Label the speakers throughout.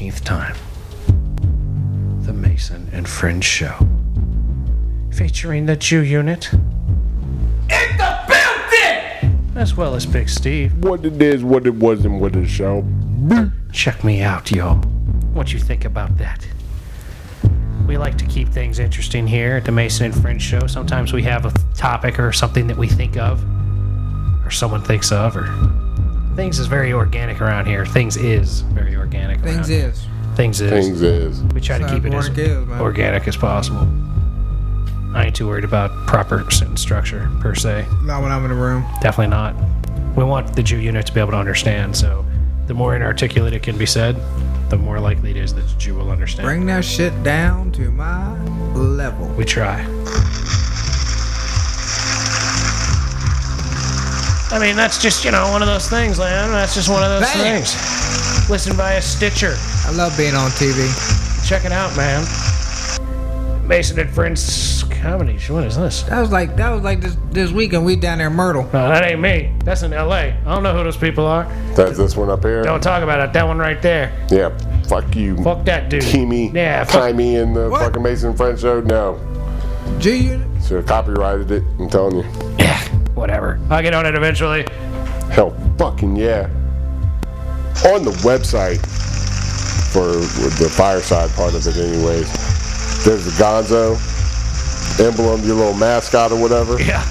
Speaker 1: 13th time. The Mason and Friends Show. Featuring the Jew Unit. In the building! As well as Big Steve.
Speaker 2: What it is, what it wasn't, what it shall.
Speaker 1: Check me out, y'all. What you think about that? We like to keep things interesting here at the Mason and Friends Show. Sometimes we have a topic or something that we think of, or someone thinks of, or things is very organic around here. Things is very organic.
Speaker 3: Things
Speaker 1: around here.
Speaker 3: is.
Speaker 1: Things is.
Speaker 2: Things is.
Speaker 1: We try to keep it as
Speaker 3: organic is,
Speaker 1: organic as possible. I ain't too worried about proper sentence structure per se.
Speaker 3: Not when I'm in the room.
Speaker 1: Definitely not. We want the Jew unit to be able to understand. So, the more inarticulate it can be said, the more likely it is that the Jew will understand.
Speaker 3: Bring that shit down to my level.
Speaker 1: We try. I mean, that's just, you know, one of those things, man. That's just one of those
Speaker 3: Bam.
Speaker 1: things. Listen via Stitcher.
Speaker 3: I love being on TV.
Speaker 1: Check it out, man. Mason and Friends comedy. What is this?
Speaker 3: That was like that was like this this weekend we down there in Myrtle.
Speaker 1: No, that ain't me. That's in L.A. I don't know who those people are.
Speaker 2: That's this one up here?
Speaker 1: Don't talk about it. That one right there.
Speaker 2: Yeah, fuck you.
Speaker 1: Fuck that dude.
Speaker 2: Teamy.
Speaker 1: Yeah, fuck.
Speaker 2: Tie me in the
Speaker 3: What?
Speaker 2: fucking Mason and Friends show? No.
Speaker 3: G Unit.
Speaker 2: Should have copyrighted it. I'm telling you.
Speaker 1: Yeah, whatever. I'll get on it eventually.
Speaker 2: Hell fucking yeah. On the website, for the fireside part of it, anyways, there's the Gonzo emblem, your little mascot or whatever.
Speaker 1: Yeah.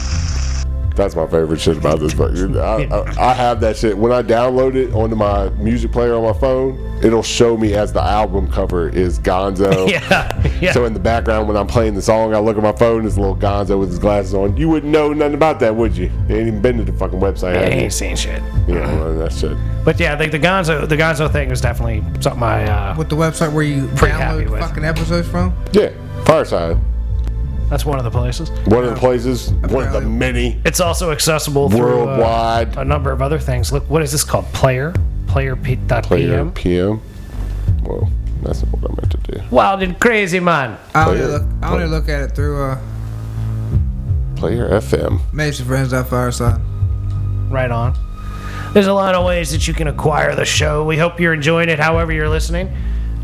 Speaker 2: That's my favorite shit about this. But I, I, I have that shit. When I download it onto my music player on my phone, it'll show me as the album cover is Gonzo.
Speaker 1: Yeah. Yeah.
Speaker 2: So in the background, when I'm playing the song, I look at my phone. There's a little Gonzo with his glasses on. You wouldn't know nothing about that, would you? You ain't even been to the fucking website.
Speaker 1: I
Speaker 2: have you?
Speaker 1: ain't seen shit.
Speaker 2: Yeah, well, that's it.
Speaker 1: But yeah, like the Gonzo, the Gonzo thing is definitely something I. Uh,
Speaker 3: With the website where you
Speaker 1: Pretty happy
Speaker 3: download
Speaker 1: with.
Speaker 3: fucking episodes from.
Speaker 2: Yeah, Fireside.
Speaker 1: That's one of the places.
Speaker 2: One of the places, one of the many
Speaker 1: It's also accessible through uh,
Speaker 2: worldwide
Speaker 1: a number of other things. Look, what is this called? Player, player p- dot
Speaker 2: player
Speaker 1: PM.
Speaker 2: PM. Well, that's not what I meant to do.
Speaker 1: Wild and crazy man.
Speaker 3: I only
Speaker 2: Player-
Speaker 3: look I only look at it through uh
Speaker 2: Player FM.
Speaker 3: Mason Friends that Fireside.
Speaker 1: Right on. There's a lot of ways that you can acquire the show. We hope you're enjoying it however you're listening.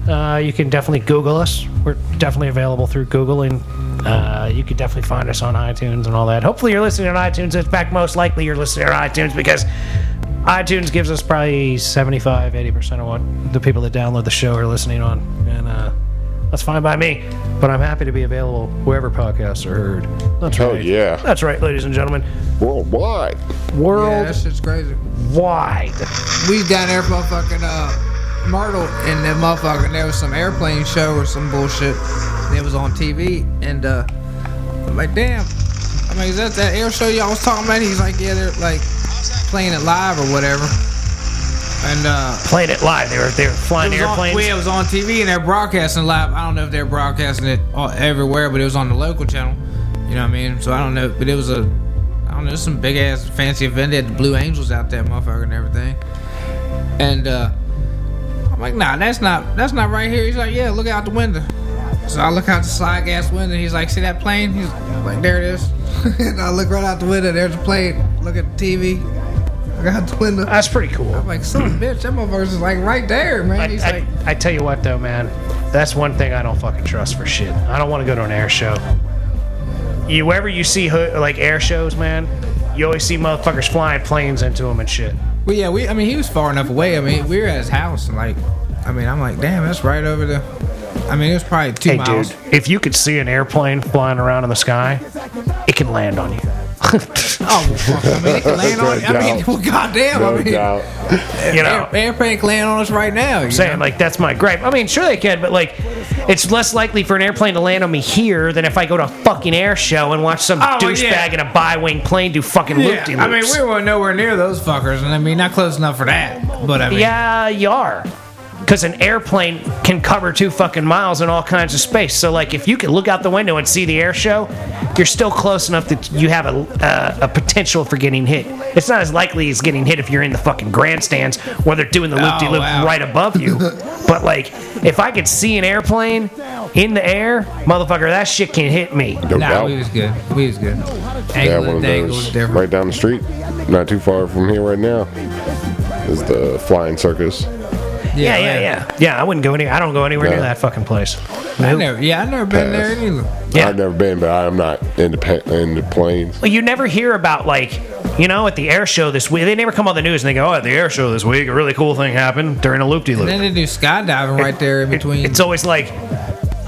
Speaker 1: Uh, you can definitely Google us. We're definitely available through Google, and uh, you can definitely find us on iTunes and all that. Hopefully, you're listening on iTunes. In fact, most likely you're listening on iTunes because iTunes gives us probably 75, 80% of what the people that download the show are listening on. And uh, that's fine by me. But I'm happy to be available wherever podcasts are heard. That's
Speaker 2: Hell
Speaker 1: right.
Speaker 2: yeah.
Speaker 1: That's right, ladies and gentlemen.
Speaker 2: Worldwide. World.
Speaker 3: Yeah, that
Speaker 1: Worldwide.
Speaker 3: shit's crazy. Wide. We was down there motherfucking uh Myrtle and that motherfucking there was some airplane show or some bullshit. And it was on TV and uh I'm like damn. I mean is that that air show y'all was talking about? He's like, Yeah, they're like playing it live or whatever. And uh
Speaker 1: playing it live. They were they were flying
Speaker 3: it on,
Speaker 1: airplanes.
Speaker 3: well, it was on TV and they're broadcasting live. I don't know if they're broadcasting it all, everywhere, but it was on the local channel. You know what I mean? So I don't know, but it was a, I don't know, some big ass fancy event. They had the Blue Angels out there, motherfucker, and everything. And uh, I'm like, nah, that's not, that's not right here. He's like, yeah, look out the window. So I look out the side gas window. He's like, see that plane? He's like, there it is. and I look right out the window. There's a plane. Look at the TV. Look out the window.
Speaker 1: That's pretty cool.
Speaker 3: I'm like, son of a bitch, that motherfucker's just like right there, man.
Speaker 1: I,
Speaker 3: He's
Speaker 1: I,
Speaker 3: like,
Speaker 1: I tell you what though, man, that's one thing I don't fucking trust for shit. I don't want to go to an air show. You wherever you see ho- like air shows, man, you always see motherfuckers flying planes into them and shit.
Speaker 3: Well, yeah, we. I mean, he was far enough away. I mean, we were at his house, and like, I mean, I'm like, damn, that's right over the. I mean, it was probably two
Speaker 1: Hey,
Speaker 3: miles.
Speaker 1: dude, if you could see an airplane flying around in the sky, it can land on you.
Speaker 3: Oh, well, fuck. I mean, it can land on. I mean, well, goddamn.
Speaker 2: No
Speaker 3: I mean,
Speaker 2: doubt.
Speaker 1: you know,
Speaker 3: air, airplane can land on us right now. You
Speaker 1: saying
Speaker 3: know?
Speaker 1: like that's my gripe. I mean, sure they can, but like, it's less likely for an airplane to land on me here than if I go to a fucking air show and watch some
Speaker 3: Oh,
Speaker 1: douchebag
Speaker 3: yeah.
Speaker 1: in a bi-wing plane do fucking
Speaker 3: yeah,
Speaker 1: loop de
Speaker 3: I mean, we weren't nowhere near those fuckers, and I mean, not close enough for that. But I mean,
Speaker 1: Yeah, you are. Because an airplane can cover two fucking miles in all kinds of space. So, like, if you can look out the window and see the air show, you're still close enough that you have a, uh, a potential for getting hit. It's not as likely as getting hit if you're in the fucking grandstands where they're doing the loop de loop right above you. but, like, if I could see an airplane in the air, motherfucker, that shit can hit me.
Speaker 2: No
Speaker 3: nah,
Speaker 2: doubt.
Speaker 3: we was good. We was good.
Speaker 2: Yeah, one of those right down the street, not too far from here right now, is the Flying Circus.
Speaker 1: Yeah, yeah, yeah. Yeah, I wouldn't go anywhere. I don't go anywhere near that fucking place.
Speaker 3: I
Speaker 1: Nope.
Speaker 3: never, yeah, I've never been there
Speaker 2: Pass.
Speaker 3: either.
Speaker 1: Yeah.
Speaker 2: I've never been, but I'm not into pa- into planes.
Speaker 1: Well, you never hear about like, you know, at the air show this week. They never come on the news and they go, "Oh, at the air show this week, a really cool thing happened during a loop de
Speaker 3: And then
Speaker 1: loop."
Speaker 3: they do skydiving right there in between.
Speaker 1: It's always like,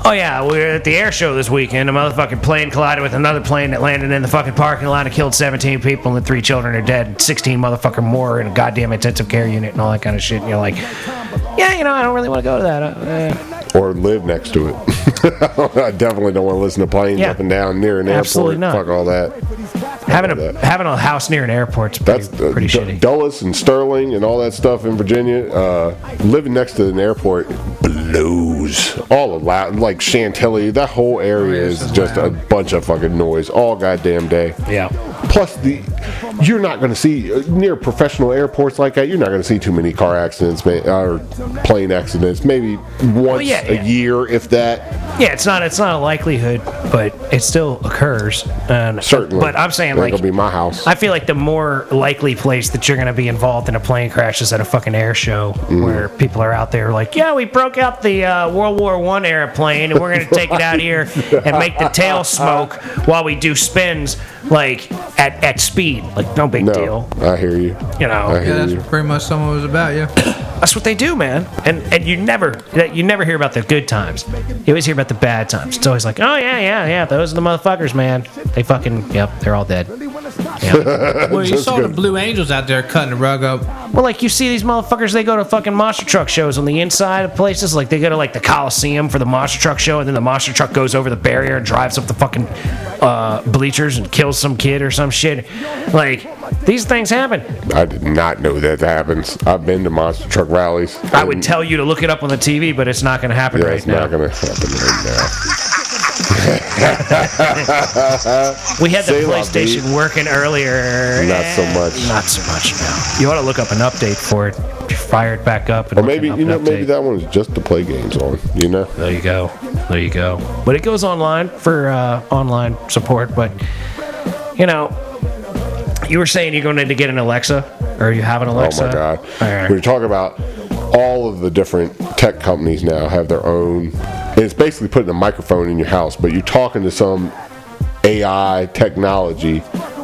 Speaker 1: "Oh yeah, we're at the air show this weekend. A motherfucking plane collided with another plane that landed in the fucking parking lot and killed 17 people and three children are dead. 16 motherfucker more in a goddamn intensive care unit and all that kind of shit." And you're like, "Yeah, you know, I don't really want to go to that." Uh.
Speaker 2: Or live next to it. I definitely don't want to listen to planes
Speaker 1: Yeah.
Speaker 2: up and down near an
Speaker 1: Absolutely
Speaker 2: airport.
Speaker 1: not.
Speaker 2: Fuck all that.
Speaker 1: having a
Speaker 2: that.
Speaker 1: having a house near an airport's pretty,
Speaker 2: That's uh,
Speaker 1: pretty
Speaker 2: D-
Speaker 1: shitty.
Speaker 2: Dulles and Sterling and all that stuff in Virginia. Uh, living next to an airport blows. All of loud, like Chantilly, that whole area
Speaker 3: Oh,
Speaker 2: is
Speaker 3: just
Speaker 2: just a bunch of fucking noise all goddamn day.
Speaker 1: Yeah.
Speaker 2: Plus, the you're not going to see uh, near professional airports like that. You're not going to see too many car accidents or plane accidents. Maybe once
Speaker 1: yeah,
Speaker 2: a
Speaker 1: yeah.
Speaker 2: year, if that.
Speaker 1: Yeah, it's not it's not a likelihood, but it still occurs. And
Speaker 2: Certainly.
Speaker 1: But I'm saying like
Speaker 2: it'll be my house.
Speaker 1: I feel like the more likely place that you're going to be involved in a plane crash is at a fucking air show
Speaker 2: Mm-hmm.
Speaker 1: where people are out there like, yeah, we broke out the uh, World War One airplane and we're going to take it out here and make the tail smoke while we do spins like at, at speed. Like no big
Speaker 2: no,
Speaker 1: deal,
Speaker 2: I hear you.
Speaker 1: you know.
Speaker 2: I
Speaker 3: yeah, that's
Speaker 2: you.
Speaker 3: pretty much some of it was about. Yeah.
Speaker 1: That's what they do, man. And and you never you never hear about the good times. You always hear about the bad times. It's always like, oh yeah, yeah, yeah, those are the motherfuckers, man. They fucking yep, they're all dead. Yeah.
Speaker 3: Well, you
Speaker 2: Just
Speaker 3: saw the. Blue Angels out there cutting the rug up.
Speaker 1: well, like you see these motherfuckers, they go to fucking monster truck shows on the inside of places. Like they go to like the Coliseum for the monster truck show, and then the monster truck goes over the barrier and drives up the fucking uh, bleachers and kills some kid or some shit. Like these things happen.
Speaker 2: I did not know that happens. I've been to monster truck rallies.
Speaker 1: I would tell you to look it up on the TV, but it's not going to happen
Speaker 2: Yeah,
Speaker 1: right
Speaker 2: it's
Speaker 1: now.
Speaker 2: not going to happen right now.
Speaker 1: We had the
Speaker 2: Say la
Speaker 1: PlayStation
Speaker 2: vie.
Speaker 1: working earlier.
Speaker 2: Not so
Speaker 1: Eh,
Speaker 2: much.
Speaker 1: Not so much now. You ought to look up an update for it. Fire it back up. And
Speaker 2: Or
Speaker 1: look
Speaker 2: maybe
Speaker 1: up
Speaker 2: you
Speaker 1: an
Speaker 2: know, maybe
Speaker 1: update.
Speaker 2: that one is just to play games on. You know,
Speaker 1: There you go. There you go. But it goes online for uh, online support. But you know, you were saying you're going to get an Alexa, or you have an Alexa?
Speaker 2: oh my god,
Speaker 1: All right.
Speaker 2: when you talk about all of the different tech companies now have their own. And it's basically putting a microphone in your house, but you're talking to some AI technology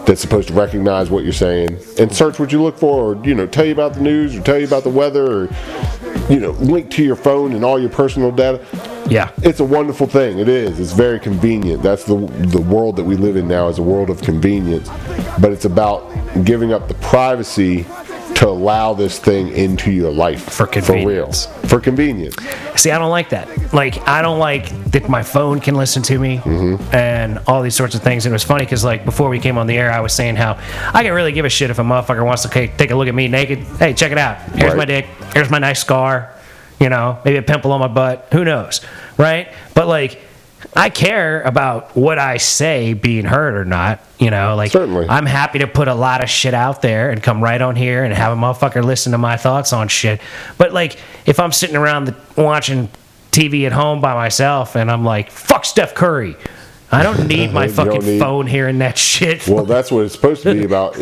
Speaker 2: that's supposed to recognize what you're saying and search what you look for, or you know, tell you about the news, or tell you about the weather, or you know, link to your phone and all your personal data.
Speaker 1: Yeah.
Speaker 2: It's a wonderful thing. It is. It's very convenient. That's the the world that we live in now is a world of convenience. But it's about giving up the privacy to allow this thing into your life
Speaker 1: For
Speaker 2: For
Speaker 1: convenience.
Speaker 2: real. For convenience.
Speaker 1: See, I don't like that. Like, I don't like that my phone can listen to me
Speaker 2: Mm-hmm.
Speaker 1: and all these sorts of things. And it was funny because, like, before we came on the air, I was saying how I can really give a shit if a motherfucker wants to take a look at me naked. Hey, check it out. Here's
Speaker 2: Right.
Speaker 1: my dick. Here's my nice scar. You know, maybe a pimple on my butt. Who knows? Right? But, like, I care about what I say being heard or not. You know, like
Speaker 2: Certainly.
Speaker 1: I'm happy to put a lot of shit out there and come right on here and have a motherfucker listen to my thoughts on shit. But like, if I'm sitting around the, watching TV at home by myself and I'm like, "Fuck Steph Curry," I don't need my fucking
Speaker 2: need-
Speaker 1: phone hearing that shit.
Speaker 2: Well, that's what it's supposed to be about.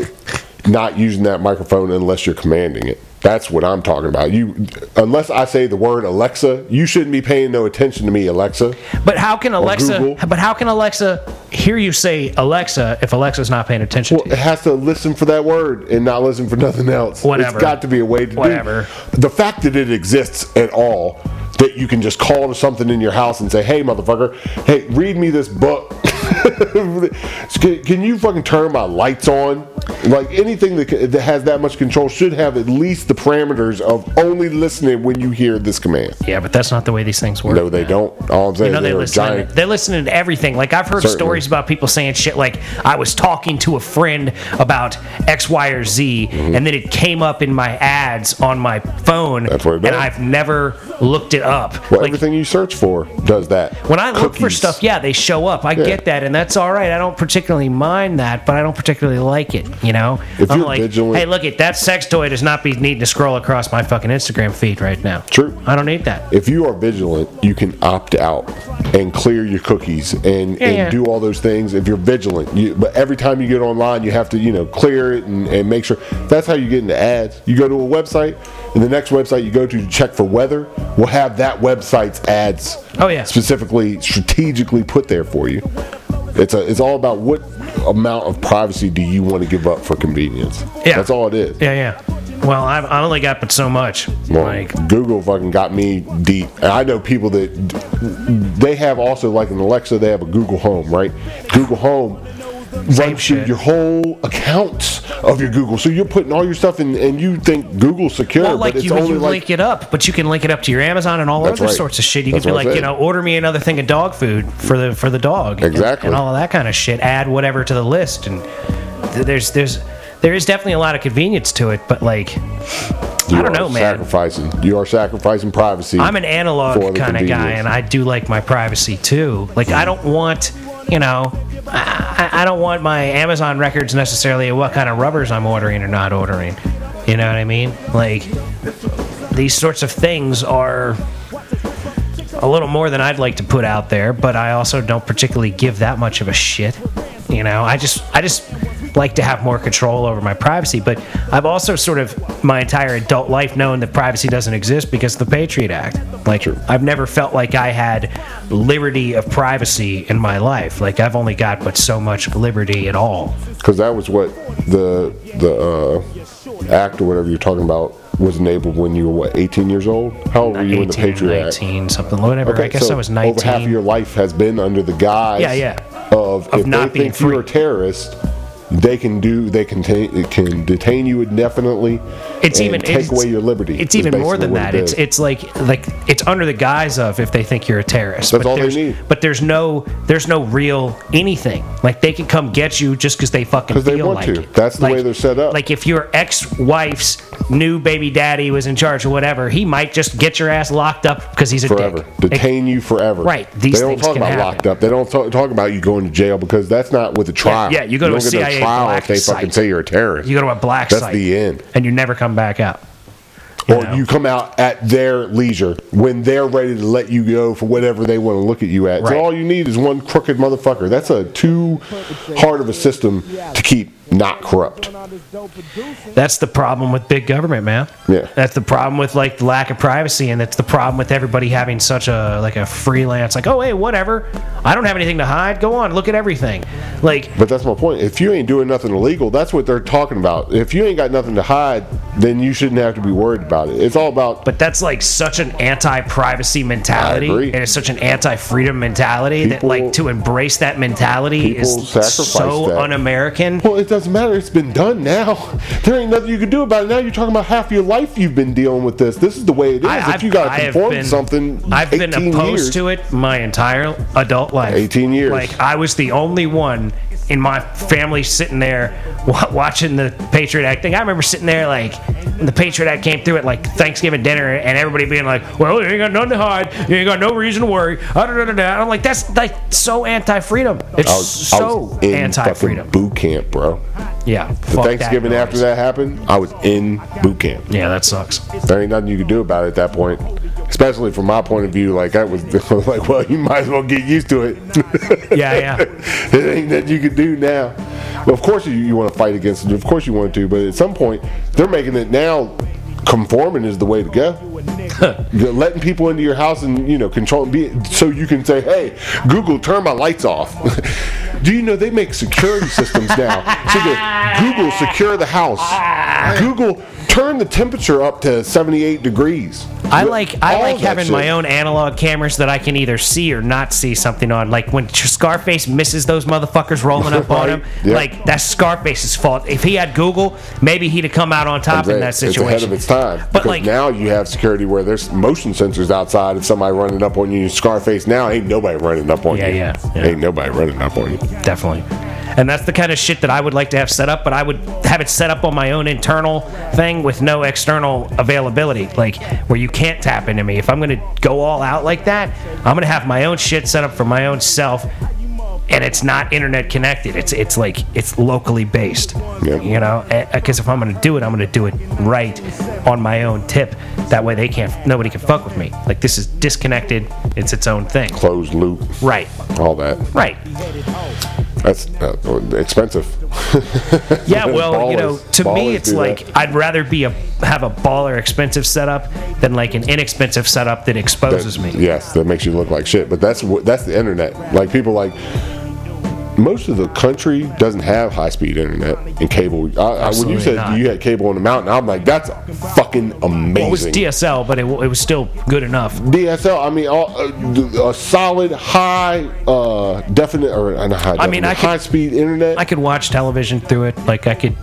Speaker 2: Not using that microphone unless you're commanding it. That's what I'm talking about. You, unless I say the word Alexa, you shouldn't be paying no attention to me, Alexa.
Speaker 1: but how can Alexa? But how can Alexa hear you say Alexa if Alexa's not paying attention
Speaker 2: Well, it has to listen for that word and not listen for nothing else.
Speaker 1: Whatever.
Speaker 2: It's got to be a way to
Speaker 1: Whatever.
Speaker 2: do. The fact that it exists at all, that you can just call to something in your house and say, "Hey, motherfucker, hey, read me this book." can, can you fucking turn my lights on? Like anything that, that has that much control should have at least the parameters of only listening when you hear this command.
Speaker 1: Yeah, but that's not the way these things work.
Speaker 2: No, they don't. All I'm saying
Speaker 1: You know,
Speaker 2: they
Speaker 1: listen.
Speaker 2: they're a
Speaker 1: listening.
Speaker 2: giant.
Speaker 1: They're to everything. Like I've heard
Speaker 2: Certainly.
Speaker 1: stories about people saying shit like, "I was talking to a friend about X, Y, or Z, and then it came up in my ads on my phone,
Speaker 2: Mm-hmm. That's what it
Speaker 1: and. I've never looked it up."
Speaker 2: Well,
Speaker 1: like
Speaker 2: everything you search for does that.
Speaker 1: when I look for stuff, yeah, they show up. I get that, and that's all right. I don't particularly mind that, but I don't particularly like it. You know,
Speaker 2: If
Speaker 1: I'm
Speaker 2: you're
Speaker 1: like,
Speaker 2: vigilant-
Speaker 1: hey, look at that sex toy does not be needing to scroll across my fucking Instagram feed right now.
Speaker 2: True.
Speaker 1: I don't need that.
Speaker 2: if you are vigilant, you can opt out and clear your cookies and,
Speaker 1: Yeah,
Speaker 2: and
Speaker 1: yeah.
Speaker 2: do all those things if you're vigilant. You, but every time you get online, you have to you know clear it and, and make sure. That's how you get into ads. You go to a website, and the next website you go to to check for weather will have that website's ads
Speaker 1: Oh, yeah.
Speaker 2: specifically strategically put there for you. It's a it's all about what amount of privacy do you want to give up for convenience.
Speaker 1: Yeah.
Speaker 2: That's all it is.
Speaker 1: Yeah, yeah. Well, I've, I only got but so much.
Speaker 2: Well,
Speaker 1: like,
Speaker 2: Google fucking got me deep, and I know people that they have also like an Alexa. They have a Google Home, right? Google Home runs
Speaker 1: shit.
Speaker 2: your whole accounts of your Google. So you're putting all your stuff in, and you think Google's secure,
Speaker 1: well, like
Speaker 2: but it's
Speaker 1: you,
Speaker 2: only
Speaker 1: you
Speaker 2: like
Speaker 1: link it up, but you can link it up to your Amazon and all other
Speaker 2: right.
Speaker 1: sorts of shit. You
Speaker 2: That's
Speaker 1: can be like, you know, order me another thing of dog food for the for the dog,
Speaker 2: Exactly.
Speaker 1: and, all of that kind of shit. Add whatever to the list, and th- there's there's there is definitely a lot of convenience to it, but like,
Speaker 2: you
Speaker 1: I don't know, man.
Speaker 2: Sacrificing, you are sacrificing privacy.
Speaker 1: I'm an analog kind of guy, and I do like my privacy too. Like, I don't want, you know, I, I don't want my Amazon records necessarily of what kind of rubbers I'm ordering or not ordering. You know what I mean? Like, these sorts of things are a little more than I'd like to put out there, but I also don't particularly give that much of a shit. You know, I just I just like to have more control over my privacy, but I've also sort of my entire adult life known that privacy doesn't exist because of the Patriot Act. Like
Speaker 2: Sure.
Speaker 1: I've never felt like I had liberty of privacy in my life. Like I've only got but so much liberty at all.
Speaker 2: because that was what the the uh, act or whatever you're talking about was enabled when you were what 18 years old. How old were you when the
Speaker 1: 18,
Speaker 2: Patriot Act?
Speaker 1: 19, something, whatever. I guess
Speaker 2: so
Speaker 1: I was 19.
Speaker 2: Over half of your life has been under the guise
Speaker 1: Yeah, yeah.
Speaker 2: of,
Speaker 1: Of
Speaker 2: if
Speaker 1: not
Speaker 2: they
Speaker 1: being
Speaker 2: think you're a terrorist, they can do they can ta- it can detain you indefinitely.
Speaker 1: it's even
Speaker 2: take
Speaker 1: it's,
Speaker 2: away your liberty.
Speaker 1: It's even more than that.
Speaker 2: it
Speaker 1: It's it's like like it's under the guise of if they think you're a terrorist.
Speaker 2: That's
Speaker 1: but
Speaker 2: all they need.
Speaker 1: But there's no there's no real anything. Like they can come get you just because they fucking
Speaker 2: 'Cause they
Speaker 1: feel
Speaker 2: want
Speaker 1: like
Speaker 2: to.
Speaker 1: it.
Speaker 2: That's the
Speaker 1: Like-
Speaker 2: way they're set up.
Speaker 1: Like if your ex-wife's new baby daddy was in charge or whatever, he might just get your ass locked up because he's a
Speaker 2: forever
Speaker 1: dick.
Speaker 2: detain you forever.
Speaker 1: Right, these
Speaker 2: they don't talk about
Speaker 1: happen.
Speaker 2: locked up. They don't talk, talk about you going to jail because that's not with a trial.
Speaker 1: yeah, you go to a
Speaker 2: don't get trial
Speaker 1: black
Speaker 2: if they fucking say you're a terrorist.
Speaker 1: You go to a black
Speaker 2: That's
Speaker 1: site.
Speaker 2: the end.
Speaker 1: And you never come back out.
Speaker 2: or
Speaker 1: know?
Speaker 2: you come out at their leisure when they're ready to let you go for whatever they want to look at you at.
Speaker 1: Right.
Speaker 2: So all you need is one crooked motherfucker. That's a too hard of a system to keep not corrupt.
Speaker 1: That's the problem with big government, man.
Speaker 2: Yeah.
Speaker 1: That's the problem with like the lack of privacy, and that's the problem with everybody having such a like a freelance, like, oh hey, whatever. I don't have anything to hide. Go on, look at everything. Like,
Speaker 2: But that's my point. If you ain't doing nothing illegal, that's what they're talking about. If you ain't got nothing to hide, then you shouldn't have to be worried about it. It's all about
Speaker 1: but that's like such an anti-privacy mentality,
Speaker 2: I agree.
Speaker 1: and it's such an anti-freedom mentality that like to embrace that mentality is so
Speaker 2: that.
Speaker 1: un-American.
Speaker 2: Well, it doesn't matter. It's been done now. There ain't nothing you can do about it. Now you're talking about half your life you've been dealing with this. This is the way it is.
Speaker 1: I-
Speaker 2: if you got to conform
Speaker 1: been-
Speaker 2: to something,
Speaker 1: I've been opposed
Speaker 2: years,
Speaker 1: to it my entire adult life.
Speaker 2: 18 years.
Speaker 1: Like I was the only one in my family sitting there watching the Patriot Act thing. I remember sitting there like when the Patriot Act came through at like Thanksgiving dinner, and everybody being like, "Well, you ain't got nothing to hide. You ain't got no reason to worry." I'm like, "That's like so anti-freedom. It's
Speaker 2: was,
Speaker 1: so anti-freedom."
Speaker 2: boot camp, bro.
Speaker 1: Yeah.
Speaker 2: The Thanksgiving
Speaker 1: that
Speaker 2: after that happened, I was in boot camp.
Speaker 1: Yeah, that sucks.
Speaker 2: There ain't nothing you could do about it at that point. Especially from my point of view, like I was like, well, you might as well get used to it.
Speaker 1: Yeah, yeah.
Speaker 2: there ain't nothing you could do now. Well, of course you, you want to fight against it. Of course you want to, but at some point they're making it now. Conforming is the way to go. Letting people into your house and you know control be so you can say, "Hey, Google, turn my lights off." Do you know they make security systems now? So that Google secure the house. Ah. Google turn the temperature up to 78 degrees.
Speaker 1: I like I
Speaker 2: All
Speaker 1: like
Speaker 2: that
Speaker 1: having
Speaker 2: shit.
Speaker 1: my own analog cameras that I can either see or not see something on. Like when Scarface misses those motherfuckers rolling up on
Speaker 2: Right,
Speaker 1: him,
Speaker 2: yeah.
Speaker 1: like that's Scarface's fault. If he had Google, maybe he'd have come out on top in that
Speaker 2: It's ahead
Speaker 1: situation.
Speaker 2: of its time.
Speaker 1: But
Speaker 2: because
Speaker 1: like,
Speaker 2: now you have security where there's motion sensors outside. If somebody running up on you, Scarface now ain't nobody running up on
Speaker 1: Yeah,
Speaker 2: you.
Speaker 1: yeah, yeah.
Speaker 2: Ain't nobody running up on you.
Speaker 1: definitely. And that's the kind of shit that I would like to have set up, but I would have it set up on my own internal thing with no external availability, like where you can't tap into me. If I'm going to go all out like that, I'm going to have my own shit set up for my own self, and it's not internet connected. It's it's like it's locally based.
Speaker 2: Yeah.
Speaker 1: You know, because if I'm going to do it, I'm going to do it right on my own tip. That way, they can't, nobody can fuck with me. Like this is disconnected. It's its own thing.
Speaker 2: Closed loop,
Speaker 1: Right.
Speaker 2: all that.
Speaker 1: Right.
Speaker 2: That's uh, expensive.
Speaker 1: Yeah, well, you know, to me, it's like
Speaker 2: that.
Speaker 1: I'd rather be a have a baller expensive setup than like an inexpensive setup that exposes
Speaker 2: That-
Speaker 1: me.
Speaker 2: Yes, that makes you look like shit. But that's what that's the internet. Like people like most of the country doesn't have high speed internet and cable. I, I, when you said
Speaker 1: not.
Speaker 2: you had cable on the mountain, I'm like, that's fucking amazing.
Speaker 1: Well, it was DSL, but it, it was still good enough.
Speaker 2: DSL. I mean, all, uh, a solid high uh, definite or not high.
Speaker 1: I mean,
Speaker 2: definite,
Speaker 1: I could-
Speaker 2: high speed internet.
Speaker 1: I could watch television through it. Like I could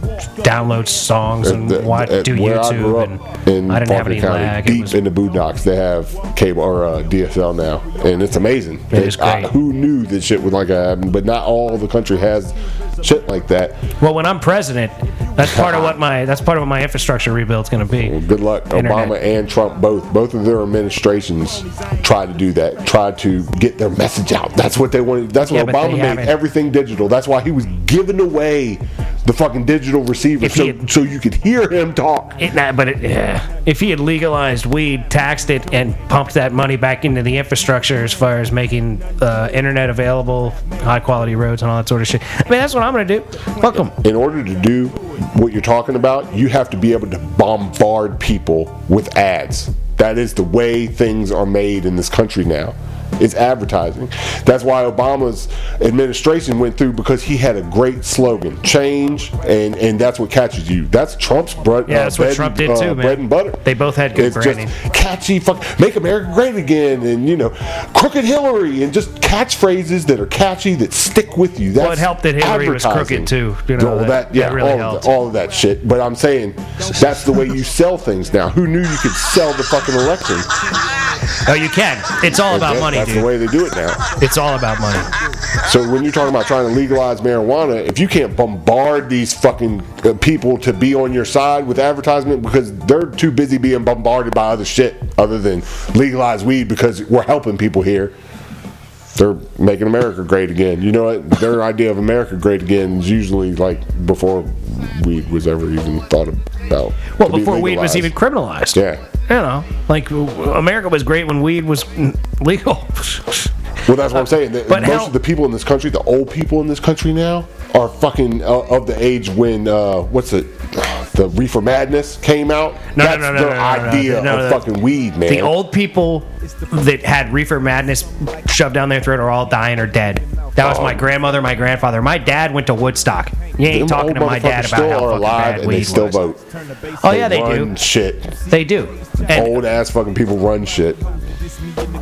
Speaker 1: download songs and
Speaker 2: the-
Speaker 1: watch,
Speaker 2: at
Speaker 1: do
Speaker 2: I
Speaker 1: YouTube,
Speaker 2: up
Speaker 1: and
Speaker 2: in
Speaker 1: I didn't have any
Speaker 2: County,
Speaker 1: lag.
Speaker 2: Deep
Speaker 1: was,
Speaker 2: in the boondocks, they have cable or uh, DSL now, and it's amazing.
Speaker 1: It is
Speaker 2: I-
Speaker 1: great.
Speaker 2: who knew that shit was like that? But not all the country has shit like that.
Speaker 1: well, when I'm president, that's part of what my that's part of what my infrastructure rebuild's going to be.
Speaker 2: Well, good luck,
Speaker 1: Internet.
Speaker 2: Obama and Trump both. Both of their administrations tried to do that. Tried to get their message out. That's what they wanted. That's
Speaker 1: Yeah,
Speaker 2: what
Speaker 1: they
Speaker 2: Obama made
Speaker 1: haven't.
Speaker 2: everything digital. That's why he was giving away the fucking digital receiver
Speaker 1: If
Speaker 2: so,
Speaker 1: had-
Speaker 2: so you could hear him talk.
Speaker 1: It, nah, but it, yeah. if he had legalized weed, taxed it, and pumped that money back into the infrastructure as far as making uh, internet available, high quality roads, and all that sort of shit, I mean, that's what I'm going to do. Fuck them.
Speaker 2: in order to do what you're talking about, you have to be able to bombard people with ads. That is the way things are made in this country now. It's advertising. That's why Obama's administration went through because he had a great slogan: change, and and that's what catches you. That's Trump's bread.
Speaker 1: Uh, yeah, that's what
Speaker 2: bread
Speaker 1: Trump
Speaker 2: and-
Speaker 1: did uh, too, man.
Speaker 2: Bread and butter.
Speaker 1: They both had good
Speaker 2: it's
Speaker 1: branding.
Speaker 2: Just catchy, fuck, make America great again, and you know, crooked Hillary, and just catchphrases that are catchy that stick with you. That's
Speaker 1: Well, it helped that Hillary was crooked, too. You know,
Speaker 2: Well,
Speaker 1: that-
Speaker 2: yeah,
Speaker 1: that really
Speaker 2: all,
Speaker 1: helped.
Speaker 2: Of, all of that shit. But I'm saying that's the way you sell things now. Who knew you could sell the fucking election?
Speaker 1: Oh, you can. It's all about
Speaker 2: That-
Speaker 1: money,
Speaker 2: That's
Speaker 1: dude.
Speaker 2: the way they do it now.
Speaker 1: It's all about money.
Speaker 2: So when you're talking about trying to legalize marijuana, if you can't bombard these fucking uh, people to be on your side with advertisement because they're too busy being bombarded by other shit other than legalize weed because we're helping people here. They're making America great again. You know what? Their idea of America great again is usually like before weed was ever even thought
Speaker 1: Well,
Speaker 2: to be
Speaker 1: before weed was even criminalized.
Speaker 2: Yeah.
Speaker 1: You know, like America was great when weed was legal.
Speaker 2: Well, that's what I'm saying.
Speaker 1: But
Speaker 2: most
Speaker 1: hell-
Speaker 2: of the people in this country, the old people in this country now, are fucking uh, of the age when uh, what's it, the reefer madness came out.
Speaker 1: No, no,
Speaker 2: that's
Speaker 1: no, no,
Speaker 2: their
Speaker 1: no, no, no,
Speaker 2: idea
Speaker 1: no,
Speaker 2: of
Speaker 1: no.
Speaker 2: fucking weed, man.
Speaker 1: The old people that had reefer madness shoved down their throat are all dying or dead. That was my grandmother, my grandfather. My dad went to Woodstock. You ain't talking to my dad
Speaker 2: motherfuckers
Speaker 1: about
Speaker 2: still
Speaker 1: how
Speaker 2: are
Speaker 1: fucking
Speaker 2: alive
Speaker 1: bad
Speaker 2: and
Speaker 1: weed
Speaker 2: they still
Speaker 1: was.
Speaker 2: vote.
Speaker 1: Oh yeah, they
Speaker 2: run
Speaker 1: do.
Speaker 2: shit.
Speaker 1: They do. And
Speaker 2: Old ass fucking people run shit.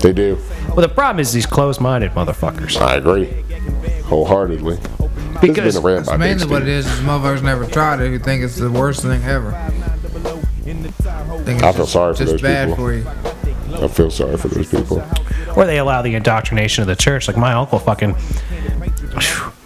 Speaker 2: They do.
Speaker 1: well, the problem is these closed-minded motherfuckers.
Speaker 2: I agree, wholeheartedly.
Speaker 1: Because-
Speaker 2: this has been a
Speaker 3: That's
Speaker 2: by
Speaker 3: mainly what it
Speaker 2: Steve.
Speaker 3: is. Is motherfuckers never tried it. Who think it's the worst thing ever. Think it's
Speaker 2: I feel
Speaker 3: just,
Speaker 2: sorry for
Speaker 3: just
Speaker 2: those
Speaker 3: bad
Speaker 2: people.
Speaker 3: for you.
Speaker 2: I feel sorry for those people.
Speaker 1: Or they allow the indoctrination of the church. Like my uncle fucking.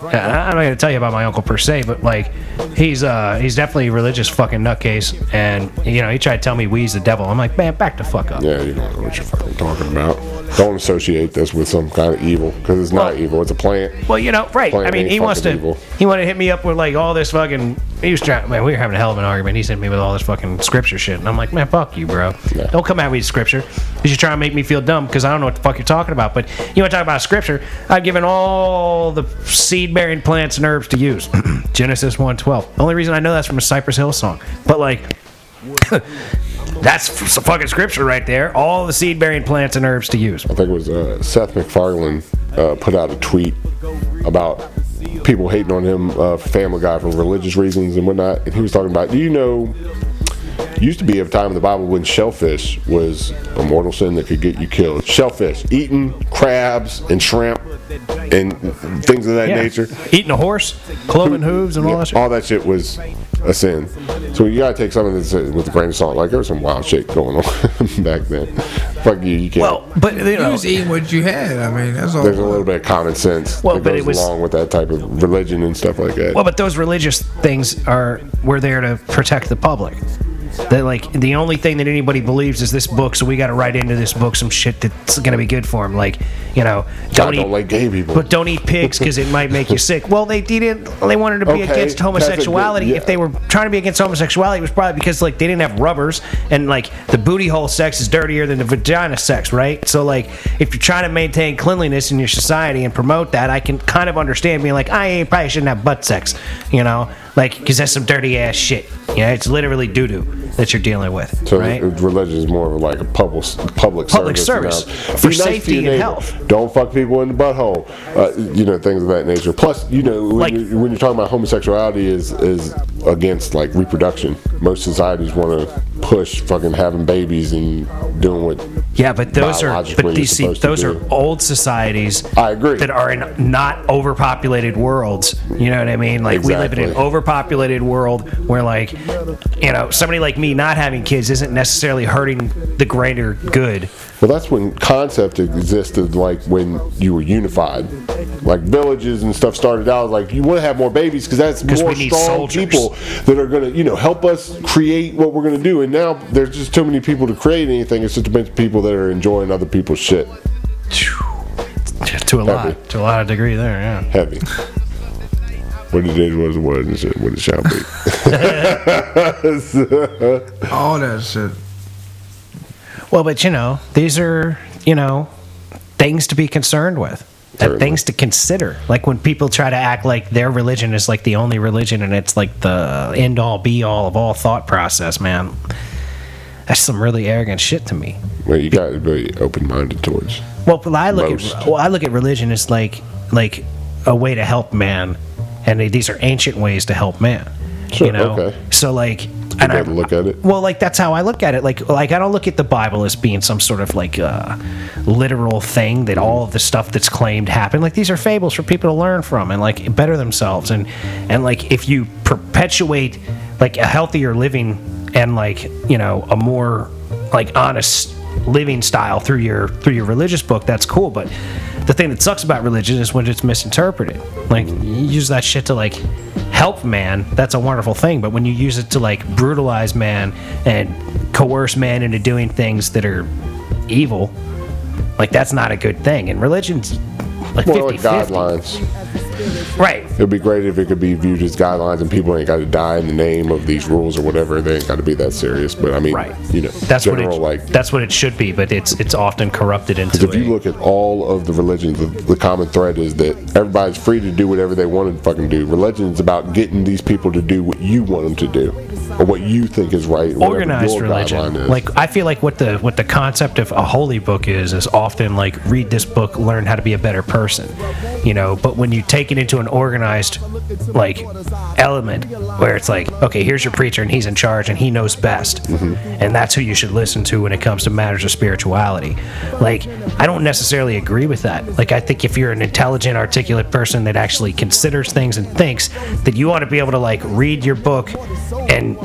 Speaker 1: I'm not gonna tell you about my uncle per se, but like he's uh he's definitely a religious fucking nutcase, and you know he tried to tell me weed's the devil. I'm like, man, back the fuck up.
Speaker 2: Yeah, you don't know what you're fucking talking about. Don't associate this with some kind of evil because it's not
Speaker 1: Well-
Speaker 2: evil. It's a plant.
Speaker 1: Well, you know, right? I mean, he wants to.
Speaker 2: evil.
Speaker 1: He wanted to hit me up with like all this fucking. He was trying. Man, we were having a hell of an argument. He hit me with all this fucking scripture shit, and I'm like, man, fuck you, bro.
Speaker 2: Yeah.
Speaker 1: Don't come at me with scripture. Because you're trying to make me feel dumb because I don't know what the fuck you're talking about. But you want to talk about scripture? I've given all the seed bearing plants and herbs to use. Genesis 1:12. The only reason I know that's from a Cypress Hill song. But like. That's some fucking scripture right there. All the seed bearing plants and herbs to use.
Speaker 2: I think it was uh, Seth MacFarlane uh, put out a tweet about people hating on him, uh, Family Guy, for religious reasons and whatnot. And he was talking about, do you know, used to be a time in the Bible when shellfish was a mortal sin that could get you killed. Shellfish, eating crabs and shrimp and things of that
Speaker 1: Yeah.
Speaker 2: nature.
Speaker 1: Eating a horse, cloven hooves, and all that shit.
Speaker 2: all that shit was a sin. So you gotta take some of this with a grain of salt. Like there was some wild shit going on back then. Fuck you, you can't.
Speaker 1: Well, but you know,
Speaker 3: You
Speaker 1: know,
Speaker 3: was eating what you had. I mean, that's all.
Speaker 2: there's a little bit of common sense
Speaker 1: Well,
Speaker 2: that
Speaker 1: but
Speaker 2: goes
Speaker 1: it was-
Speaker 2: along with that type of religion and stuff like that.
Speaker 1: Well, but those religious things are we're there to protect the public. That like the only thing that anybody believes is this book, so we got to write into this book some shit that's gonna be good for them. Like, you know, don't
Speaker 2: don't
Speaker 1: eat,
Speaker 2: like gay people.
Speaker 1: but don't eat pigs because it might make you sick. Well, they didn't. They wanted to be
Speaker 2: Okay,
Speaker 1: against
Speaker 2: a good-
Speaker 1: homosexuality.
Speaker 2: yeah.
Speaker 1: If they were trying to be against homosexuality, it was probably because like they didn't have rubbers and like the booty hole sex is dirtier than the vagina sex, right? So like if you're trying to maintain cleanliness in your society and promote that, I can kind of understand being like, I probably shouldn't have butt sex, you know, like because that's some dirty ass shit. Yeah, it's literally doo doo that you're dealing with,
Speaker 2: So
Speaker 1: right?
Speaker 2: religion is more of like a public public,
Speaker 1: Public
Speaker 2: service,
Speaker 1: service for
Speaker 2: nice
Speaker 1: safety and
Speaker 2: neighbor.
Speaker 1: health.
Speaker 2: Don't fuck people in the butthole. Uh, you know things of that nature. Plus, you know when,
Speaker 1: Like-
Speaker 2: you're, when you're talking about homosexuality is is against like reproduction. Most societies want to push fucking having babies and doing what.
Speaker 1: Yeah, but those are but these see, those are old societies.
Speaker 2: I agree.
Speaker 1: that are in not overpopulated worlds. You know what I mean? Like we live in an overpopulated world where like you know somebody like me not having kids isn't necessarily hurting the greater good.
Speaker 2: Well, that's when concept existed, like when you were unified. Like villages and stuff started out like you want to have more babies because that's
Speaker 1: 'Cause
Speaker 2: more strong
Speaker 1: soldiers.
Speaker 2: people that are going to, you know, help us create what we're going to do. And now there's just too many people to create anything. It's just a bunch of people that are enjoying other people's shit.
Speaker 1: To a lot, to a lot of degree there. Yeah.
Speaker 2: Heavy. What it is was what it shit. What it shall be.
Speaker 3: All that shit.
Speaker 1: Well, but you know these are you know things to be concerned with. And
Speaker 2: Certainly.
Speaker 1: things to consider. Like when people try to act like their religion is like the only religion and it's like the end all be all of all thought process, man. That's some really arrogant shit to me.
Speaker 2: well, you got to be open minded towards.
Speaker 1: Well, I look
Speaker 2: Most.
Speaker 1: at well, I look at religion as like like a way to help man, and they, these are ancient ways to help man.
Speaker 2: Sure,
Speaker 1: you know,
Speaker 2: okay.
Speaker 1: so like, and I
Speaker 2: look at it.
Speaker 1: well, like that's how I look at it. Like, like I don't look at the Bible as being some sort of like uh, literal thing that all of the stuff that's claimed happened. Like these are fables for people to learn from and like better themselves. And and like if you perpetuate like a healthier living and like you know a more like honest living style through your through your religious book, that's cool. But the thing that sucks about religion is when it's misinterpreted. Like you use that shit to like help man, that's a wonderful thing. But when you use it to like brutalize man and coerce man into doing things that are evil, like that's not a good thing. And religion's like
Speaker 2: More
Speaker 1: 50
Speaker 2: like guidelines.
Speaker 1: Right.
Speaker 2: It'd be great if it could be viewed as guidelines and people ain't got to die in the name of these rules or whatever. They ain't got to be that serious. But I mean,
Speaker 1: Right.
Speaker 2: you know,
Speaker 1: That's what
Speaker 2: general
Speaker 1: it
Speaker 2: like.
Speaker 1: that's what it should be, but it's it's often corrupted into
Speaker 2: If you look at all of the religions, the, the common thread is that everybody's free to do whatever they want to fucking do. Religion's about getting these people to do what you want them to do, or what you think is right.
Speaker 1: organized religion.
Speaker 2: is.
Speaker 1: Like I feel like what the what the concept of a holy book is is often like read this book, learn how to be a better person. You know, but when you take it into an organized like element where it's like, okay, here's your preacher and he's in charge and he knows best.
Speaker 2: Mm-hmm.
Speaker 1: And that's who you should listen to when it comes to matters of spirituality. Like I don't necessarily agree with that. Like I think if you're an intelligent, articulate person that actually considers things and thinks that you ought to be able to like read your book and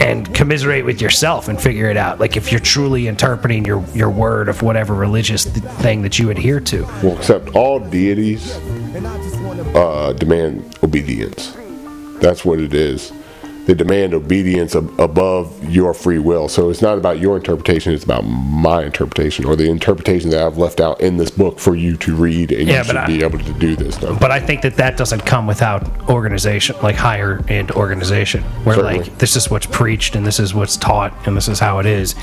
Speaker 1: and commiserate with yourself and figure it out. Like if you're truly interpreting your your word of whatever religious th- thing that you adhere to.
Speaker 2: well, except all deities uh, demand obedience. That's what it is. They demand obedience ab- above your free will. So it's not about your interpretation; it's about my interpretation, or the interpretation that I've left out in this book for you to read, and
Speaker 1: Yeah,
Speaker 2: you should
Speaker 1: I-
Speaker 2: be able to do this stuff.
Speaker 1: But I think that that doesn't come without organization, like higher end organization, where
Speaker 2: Certainly.
Speaker 1: like this is what's preached and this is what's taught and this is how it is,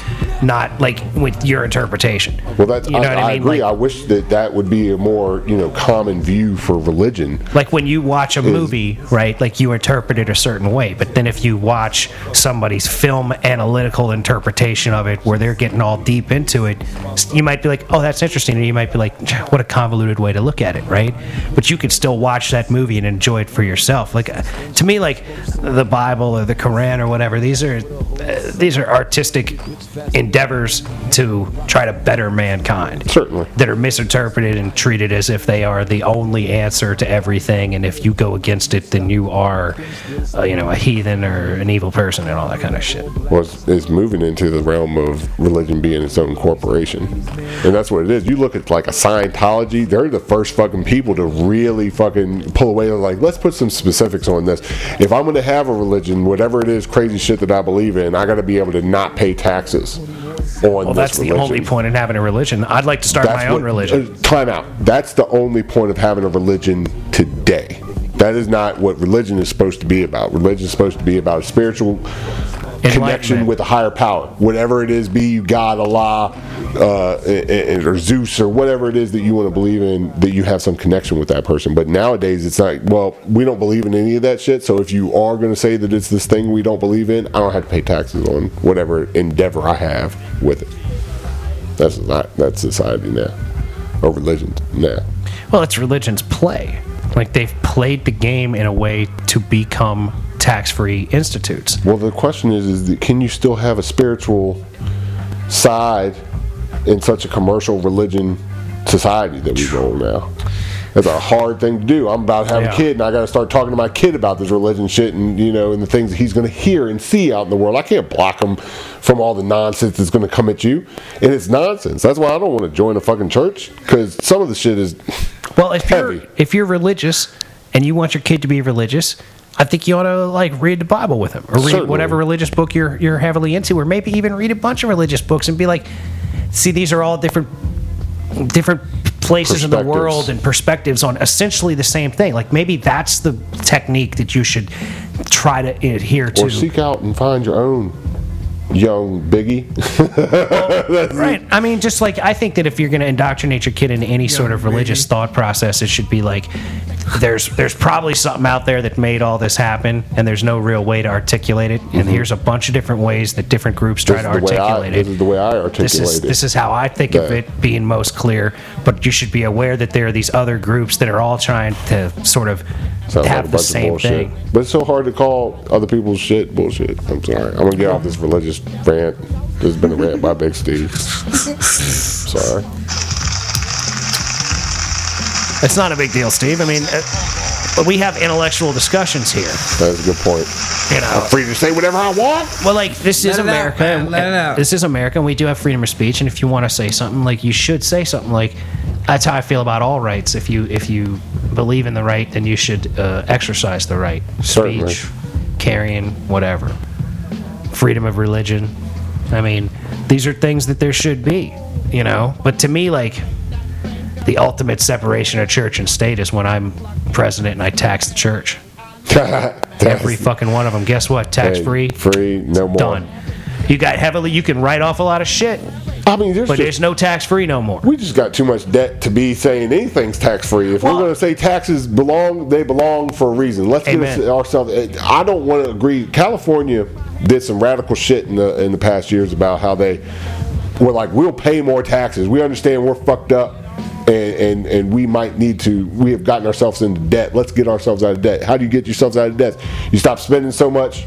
Speaker 1: not like with your interpretation.
Speaker 2: Well, that's
Speaker 1: you know
Speaker 2: I,
Speaker 1: what I
Speaker 2: I
Speaker 1: mean.
Speaker 2: agree.
Speaker 1: Like,
Speaker 2: I wish that that would be a more you know common view for religion.
Speaker 1: like when you watch a movie, right? Like you interpret it a certain way, but then if you watch somebody's film analytical interpretation of it, where they're getting all deep into it, you might be like, "Oh, that's interesting," and you might be like, "What a convoluted way to look at it," right? But you could still watch that movie and enjoy it for yourself. Like uh, to me, like the Bible or the Quran or whatever, these are uh, these are artistic endeavors to try to better mankind
Speaker 2: Certainly.
Speaker 1: that are misinterpreted and treated as if they are the only answer to everything and if you go against it then you are uh, you know a heathen sin or an evil person and all that kind of shit.
Speaker 2: was is moving into the realm of religion being its own corporation, and that's what it is. You look at like a Scientology; they're the first fucking people to really fucking pull away. They're like, let's put some specifics on this. If I'm going to have a religion, whatever it is, crazy shit that I believe in, I got to be able to not pay taxes on
Speaker 1: Well, that's the only point in having a religion. I'd like to start my own
Speaker 2: what-
Speaker 1: religion.
Speaker 2: uh, time out. That's the only point of having a religion today. That is not what religion is supposed to be about. Religion is supposed to be about a spiritual connection with a higher power. Whatever it is, be you God, Allah, uh, and- and- or Zeus, or whatever it is that you want to believe in, that you have some connection with that person. But nowadays, it's like, well, we don't believe in any of that shit. So if you are going to say that it's this thing we don't believe in, I don't have to pay taxes on whatever endeavor I have with it. That's not that's society now, or religion now.
Speaker 1: Well, it's religion's play. Like they've played the game in a way to become tax-free institutes.
Speaker 2: Well, the question is, is that can you still have a spiritual side in such a commercial religion society that we go now? That's a hard thing to do. I'm about to have
Speaker 1: Yeah.
Speaker 2: a kid, and I got to start talking to my kid about this religion shit, and you know, and the things that he's going to hear and see out in the world. I can't block him from all the nonsense that's going to come at you, and it's nonsense. That's why I don't want to join a fucking church because some of the shit is
Speaker 1: Well, if you're if you're religious and you want your kid to be religious, I think you ought to like read the Bible with him, or read
Speaker 2: Certainly.
Speaker 1: whatever religious book you're you're heavily into, or maybe even read a bunch of religious books and be like, see, these are all different different places in the world and perspectives on essentially the same thing. Like maybe that's the technique that you should try to adhere to.
Speaker 2: or seek out and find your own young biggie.
Speaker 1: Right. I mean, just like I think that if you're going to indoctrinate your kid into any sort of religious thought process, it should be like there's there's probably something out there that made all this happen, and there's no real way to articulate it. And mm-hmm. here's a bunch of different ways that different groups try
Speaker 2: This
Speaker 1: to
Speaker 2: is the way I-
Speaker 1: articulate
Speaker 2: this
Speaker 1: it.
Speaker 2: is the way I articulate
Speaker 1: This is
Speaker 2: it.
Speaker 1: this is how I think of it being most clear. But you should be aware that there are these other groups that are all trying to sort of
Speaker 2: Sounds
Speaker 1: have
Speaker 2: like a
Speaker 1: the
Speaker 2: bunch of
Speaker 1: same
Speaker 2: bullshit.
Speaker 1: thing.
Speaker 2: But it's so hard to call other people's shit bullshit. I'm sorry. I'm gonna get off this religious rant. This has been a rant by Big Steve. sorry.
Speaker 1: It's not a big deal, Steve. I mean. Uh, But we have intellectual discussions here,
Speaker 2: That's a good point.
Speaker 1: you know.
Speaker 2: I'm free to say whatever I want.
Speaker 1: Well, like this is
Speaker 3: Let it out,
Speaker 1: America.
Speaker 3: man.
Speaker 1: and-
Speaker 3: Let it out.
Speaker 1: This is America, and we do have freedom of speech. And if you want to say something, like you should say something. Like that's how I feel about all rights. If you if you believe in the right, then you should uh, exercise the right.
Speaker 2: Certainly.
Speaker 1: Speech, carrying, whatever. Freedom of religion. I mean, these are things that there should be, you know. But to me, like the ultimate separation of church and state is when I'm president and I tax the church. Every fucking one of them. Guess what? Tax free.
Speaker 2: Free, no more.
Speaker 1: Done. You got heavily. You can write off a lot of shit,
Speaker 2: I mean, there's
Speaker 1: but
Speaker 2: just,
Speaker 1: there's no tax free no more.
Speaker 2: we just got too much debt to be saying anything's tax free. If
Speaker 1: Well-
Speaker 2: we're going to say taxes belong, they belong for a reason. Let's get us, ourselves. Eh, I don't want to agree. California did some radical shit in the in the past years about how they were like, we'll pay more taxes. We understand we're fucked up. And, and and we might need to. We have gotten ourselves into debt. Let's get ourselves out of debt. How do you get yourselves out of debt? You stop spending so much,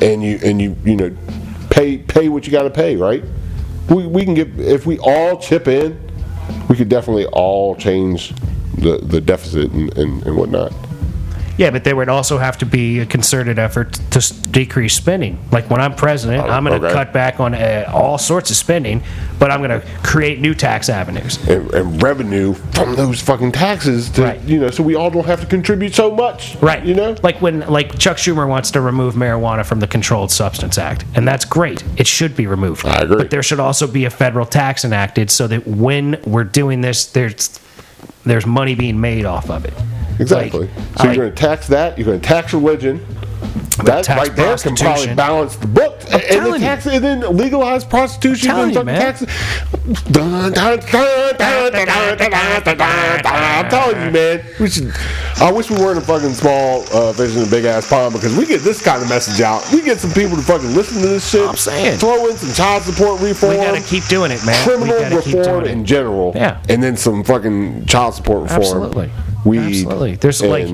Speaker 2: and you and you you know pay pay what you got to pay. Right? We, we can get if we all chip in, we could definitely all change the, the deficit and, and, and whatnot.
Speaker 1: Yeah, but there would also have to be a concerted effort to s- decrease spending. Like when I'm president,
Speaker 2: Oh,
Speaker 1: I'm going to
Speaker 2: okay.
Speaker 1: cut back on uh, all sorts of spending, but I'm going to create new tax avenues.
Speaker 2: And, and revenue from those fucking taxes to
Speaker 1: Right.
Speaker 2: you know, so we all don't have to contribute so much.
Speaker 1: Right.
Speaker 2: You know?
Speaker 1: like when like Chuck Schumer wants to remove marijuana from the Controlled Substance Act, and that's great. It should be removed.
Speaker 2: I agree.
Speaker 1: But there should also be a federal tax enacted so that when we're doing this, there's there's money being made off of it.
Speaker 2: Exactly.
Speaker 1: Like,
Speaker 2: so
Speaker 1: I,
Speaker 2: you're going to tax that. You're going to tax religion. That right there can probably balance the book. And, then tax, and then legalize prostitution
Speaker 1: I'm
Speaker 2: and
Speaker 1: you,
Speaker 2: tax. I'm telling you, man. We should. I wish we weren't a fucking small uh, fish in a big ass pond because we get this kind of message out. We get some people to fucking listen to this shit.
Speaker 1: I'm saying.
Speaker 2: Throw in some child support reform.
Speaker 1: We gotta keep doing it, man.
Speaker 2: Criminal reform in general.
Speaker 1: Yeah.
Speaker 2: And then some fucking child support reform.
Speaker 1: Absolutely.
Speaker 2: Weed.
Speaker 1: Absolutely. There's like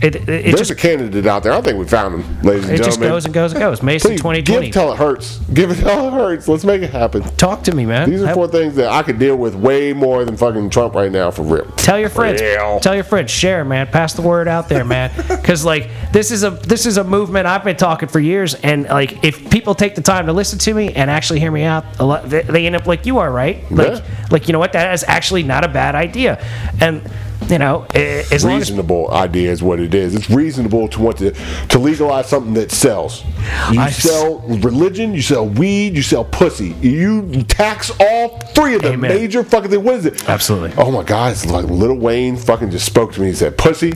Speaker 1: It, it, it
Speaker 2: There's
Speaker 1: just
Speaker 2: a candidate out there. I think we found him, ladies and gentlemen.
Speaker 1: it just goes and goes and goes. Mason
Speaker 2: Please
Speaker 1: 2020.
Speaker 2: give till it hurts. Give it till it hurts. Let's make it happen.
Speaker 1: Talk to me, man.
Speaker 2: These are
Speaker 1: I-
Speaker 2: four things that I could deal with way more than fucking Trump right now for real.
Speaker 1: Tell your friends.
Speaker 2: Real.
Speaker 1: Tell your friends. Share, man. Pass the word out there, man. Because like this is a this is a movement I've been talking for years, and like if people take the time to listen to me and actually hear me out, a lot, they, they end up like you are, right? Like
Speaker 2: Yeah.
Speaker 1: like you know what? That is actually not a bad idea, and you know eh, as long as
Speaker 2: reasonable idea is what it is. It's reasonable to want to to legalize something that sells. You
Speaker 1: I s-
Speaker 2: sell religion, you sell weed, you sell pussy. You tax all three of the
Speaker 1: Amen.
Speaker 2: major fucking thing. What is it?
Speaker 1: Absolutely.
Speaker 2: Oh my God! It's like Lil Wayne fucking just spoke to me. He said, "Pussy,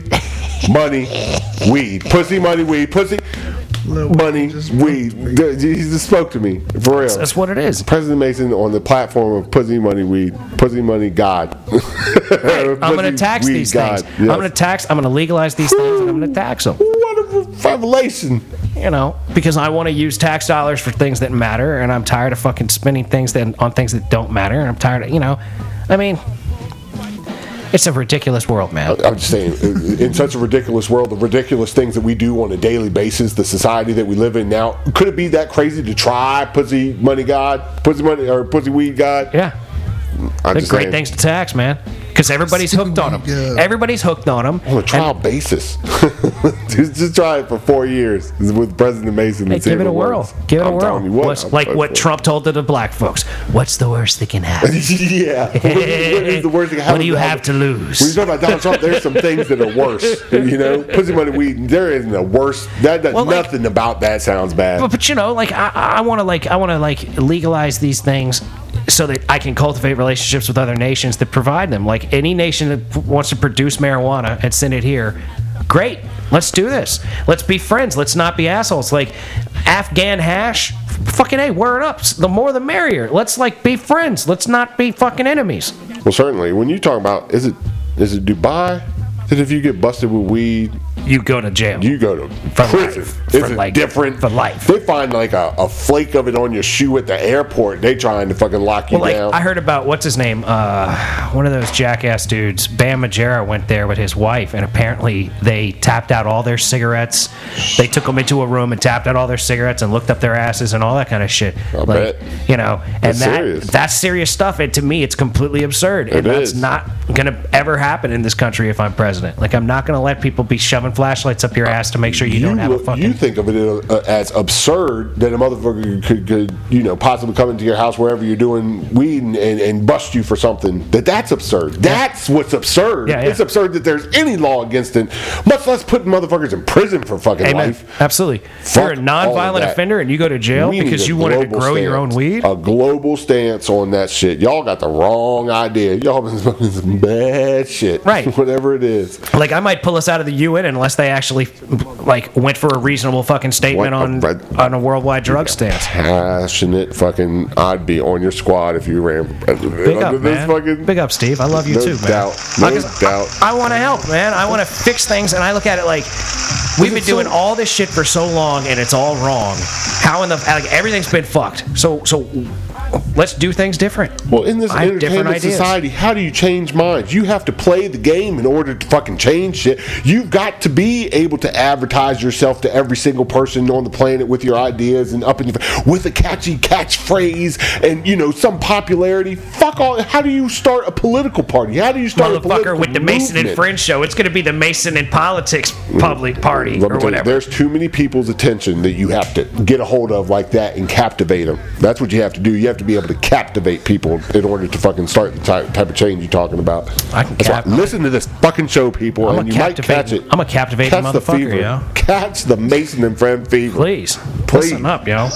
Speaker 2: money, weed. Pussy, money, weed. Pussy, money, weed." He just spoke to me for real.
Speaker 1: that's what it is.
Speaker 2: President Mason on the platform of pussy, money, weed, pussy, money, God.
Speaker 1: I'm going to tax these things. I'm going to tax. I'm going to legalize these things, and I'm going to tax them.
Speaker 2: What a revelation!
Speaker 1: You know, because I want to use tax dollars for things that matter, and I'm tired of fucking spending things that on things that don't matter, and I'm tired of you know, I mean, it's a ridiculous world, man.
Speaker 2: I'm just saying, in such a ridiculous world, the ridiculous things that we do on a daily basis, the society that we live in now, could it be that crazy to try pussy money God, pussy money or pussy weed God?
Speaker 1: Yeah.
Speaker 2: I'm just
Speaker 1: great
Speaker 2: saying,
Speaker 1: things to tax, man. Because everybody's hooked on them.
Speaker 4: Yeah.
Speaker 1: Everybody's hooked on them.
Speaker 2: on a trial basis. just, just try it for four years with President Mason.
Speaker 1: Hey,
Speaker 2: and see
Speaker 1: give
Speaker 2: if
Speaker 1: it a whirl.
Speaker 2: works.
Speaker 1: Give it a
Speaker 2: I'm
Speaker 1: whirl.
Speaker 2: you what,
Speaker 1: What's- like what
Speaker 2: for-
Speaker 1: Trump told to the black folks. What's the worst that can happen?
Speaker 2: yeah. what is the worst thing?
Speaker 1: What do you have to lose?
Speaker 2: When you talk about Donald Trump, there's some things that are worse. You know, pussy money weed. There isn't a worse. That, that
Speaker 1: Well, like-
Speaker 2: nothing about that sounds bad.
Speaker 1: but, but you know, like I, I want to like I want to like legalize these things so that I can cultivate relationships with other nations that provide them. Like any nation that wants to produce marijuana and send it here, great. Let's do this. Let's be friends. Let's not be assholes. Like Afghan hash, fucking hey, word up. The more the merrier. Let's like be friends. Let's not be fucking enemies.
Speaker 2: Well, certainly. When you talk about, is it is it Dubai? That if you get busted with weed,
Speaker 1: You go to jail.
Speaker 2: you go to
Speaker 1: For
Speaker 2: prison.
Speaker 1: life.
Speaker 2: Is
Speaker 1: For like-
Speaker 2: different?
Speaker 1: for life.
Speaker 2: They find like a, a flake of it on your shoe at the airport. They trying to fucking lock you
Speaker 1: Well, like
Speaker 2: down.
Speaker 1: I heard about what's his name, uh, one of those jackass dudes. Bam Margera went there with his wife, and apparently they tapped out all their cigarettes. They took them into a room and tapped out all their cigarettes and looked up their asses and all that kind of shit.
Speaker 2: I'll
Speaker 1: like,
Speaker 2: bet.
Speaker 1: you know, and
Speaker 2: That's
Speaker 1: that
Speaker 2: serious.
Speaker 1: that's serious stuff. And to me, it's completely absurd, and
Speaker 2: It
Speaker 1: that's not gonna ever happen in this country if I'm president. Like, I'm not gonna let people be shoving flashlights up your ass to make sure you, don't have a fucking.
Speaker 2: you think of it uh, as absurd that a motherfucker could, could, you know, possibly come into your house wherever you're doing weed and, and, and bust you for something. That that's absurd. That's what's absurd.
Speaker 1: Yeah, yeah.
Speaker 2: It's absurd that there's any law against it, much less putting motherfuckers in prison for fucking
Speaker 1: Amen.
Speaker 2: life.
Speaker 1: Absolutely.
Speaker 2: Fuck
Speaker 1: You're a non-violent offender and you go to jail
Speaker 2: We
Speaker 1: because you wanted to grow your own weed.
Speaker 2: A global stance on that shit. Y'all got the wrong idea. Y'all been smoking some bad shit.
Speaker 1: Right.
Speaker 2: Whatever it is.
Speaker 1: Like I might pull us out of the UN unless they actually like went for a reasonable fucking statement on
Speaker 2: red-
Speaker 1: on a worldwide drug stance.
Speaker 2: Passionate fucking. I'd be on your squad if you ran.
Speaker 1: Big up, man.
Speaker 2: Fucking,
Speaker 1: Big up, Steve. I love you
Speaker 2: No
Speaker 1: too, man.
Speaker 2: doubt. No doubt.
Speaker 1: I, I want to help, man. I want to fix things, and I look at it like we've been
Speaker 2: it's so-
Speaker 1: doing all this shit for so long, and it's all wrong. How in the like everything's been fucked. So so let's do things different.
Speaker 2: Well, in this
Speaker 1: I
Speaker 2: entertainment society, how do you change minds? You have to play the game in order to fucking change shit. You've got to be able to advertise yourself to every single person on the planet with your ideas and up in your with a catchy catchphrase and you know some popularity. Fuck all. How do you start a political party? How do you start a
Speaker 1: Motherfucker
Speaker 2: political
Speaker 1: with the Mason and? Friends show. It's going to be the Mason and Politics public party or
Speaker 2: tell you,
Speaker 1: whatever.
Speaker 2: there's too many people's attention that you have to get a hold of like that and captivate them. That's what you have to do. You have to be able to captivate people in order to fucking start the type, type of change you're talking about.
Speaker 1: I can
Speaker 2: why-
Speaker 1: cap-
Speaker 2: listen to this fucking show, people,
Speaker 1: I'm
Speaker 2: and you might catch it.
Speaker 1: I'm a captivating
Speaker 2: catch the
Speaker 1: motherfucker,
Speaker 2: fever.
Speaker 1: yo.
Speaker 2: Catch the Mason and Friend fever.
Speaker 1: Please,
Speaker 2: Please.
Speaker 1: listen up, yo.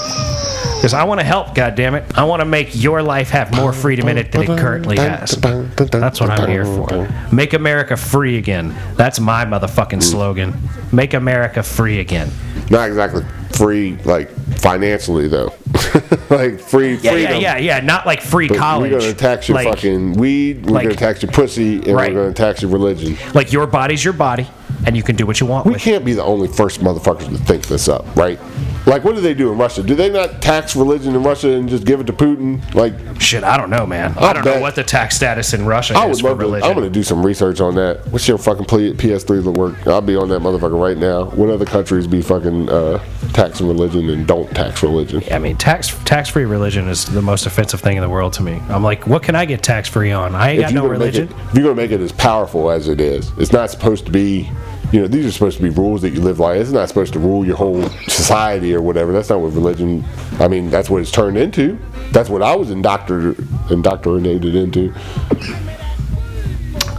Speaker 1: Because I want to help. God damn it! I want to make your life have more freedom in it than it currently has. That's what I'm here for. Make America free again. That's my motherfucking mm. slogan. Make America free again.
Speaker 2: Not exactly free, like financially though. like free
Speaker 1: Yeah,
Speaker 2: freedom.
Speaker 1: yeah, yeah, yeah. Not like free
Speaker 2: But
Speaker 1: college.
Speaker 2: we're gonna tax your
Speaker 1: like,
Speaker 2: fucking weed. We're
Speaker 1: like-
Speaker 2: gonna tax your pussy, and
Speaker 1: Right.
Speaker 2: we're gonna tax your religion.
Speaker 1: like your body's your body, and you can do what you want
Speaker 2: We can't be the only first motherfuckers to think this up, right? Like, what do they do in Russia? Do they not tax religion in Russia and just give it to Putin? Like,
Speaker 1: Shit, I don't know, man. I
Speaker 2: I'll
Speaker 1: don't know what the tax status in Russia
Speaker 2: I
Speaker 1: is
Speaker 2: would
Speaker 1: for
Speaker 2: love to.
Speaker 1: religion.
Speaker 2: I'm gonna do some research on that. What's your fucking P- PS3 to work? I'll be on that motherfucker right now. What other countries be fucking uh, taxing religion and don't tax religion?
Speaker 1: I mean, tax tax free religion is the most offensive thing in the world to me. I'm like, what can I get tax free on? I ain't got no
Speaker 2: you're gonna make
Speaker 1: religion.
Speaker 2: it, if you're gonna make it as powerful as it is, it's not supposed to be. You know, these are supposed to be rules that you live by. It's not supposed to rule your whole society or whatever. That's not what religion. I mean, that's what it's turned into. That's what I was indoctr- indoctrinated into.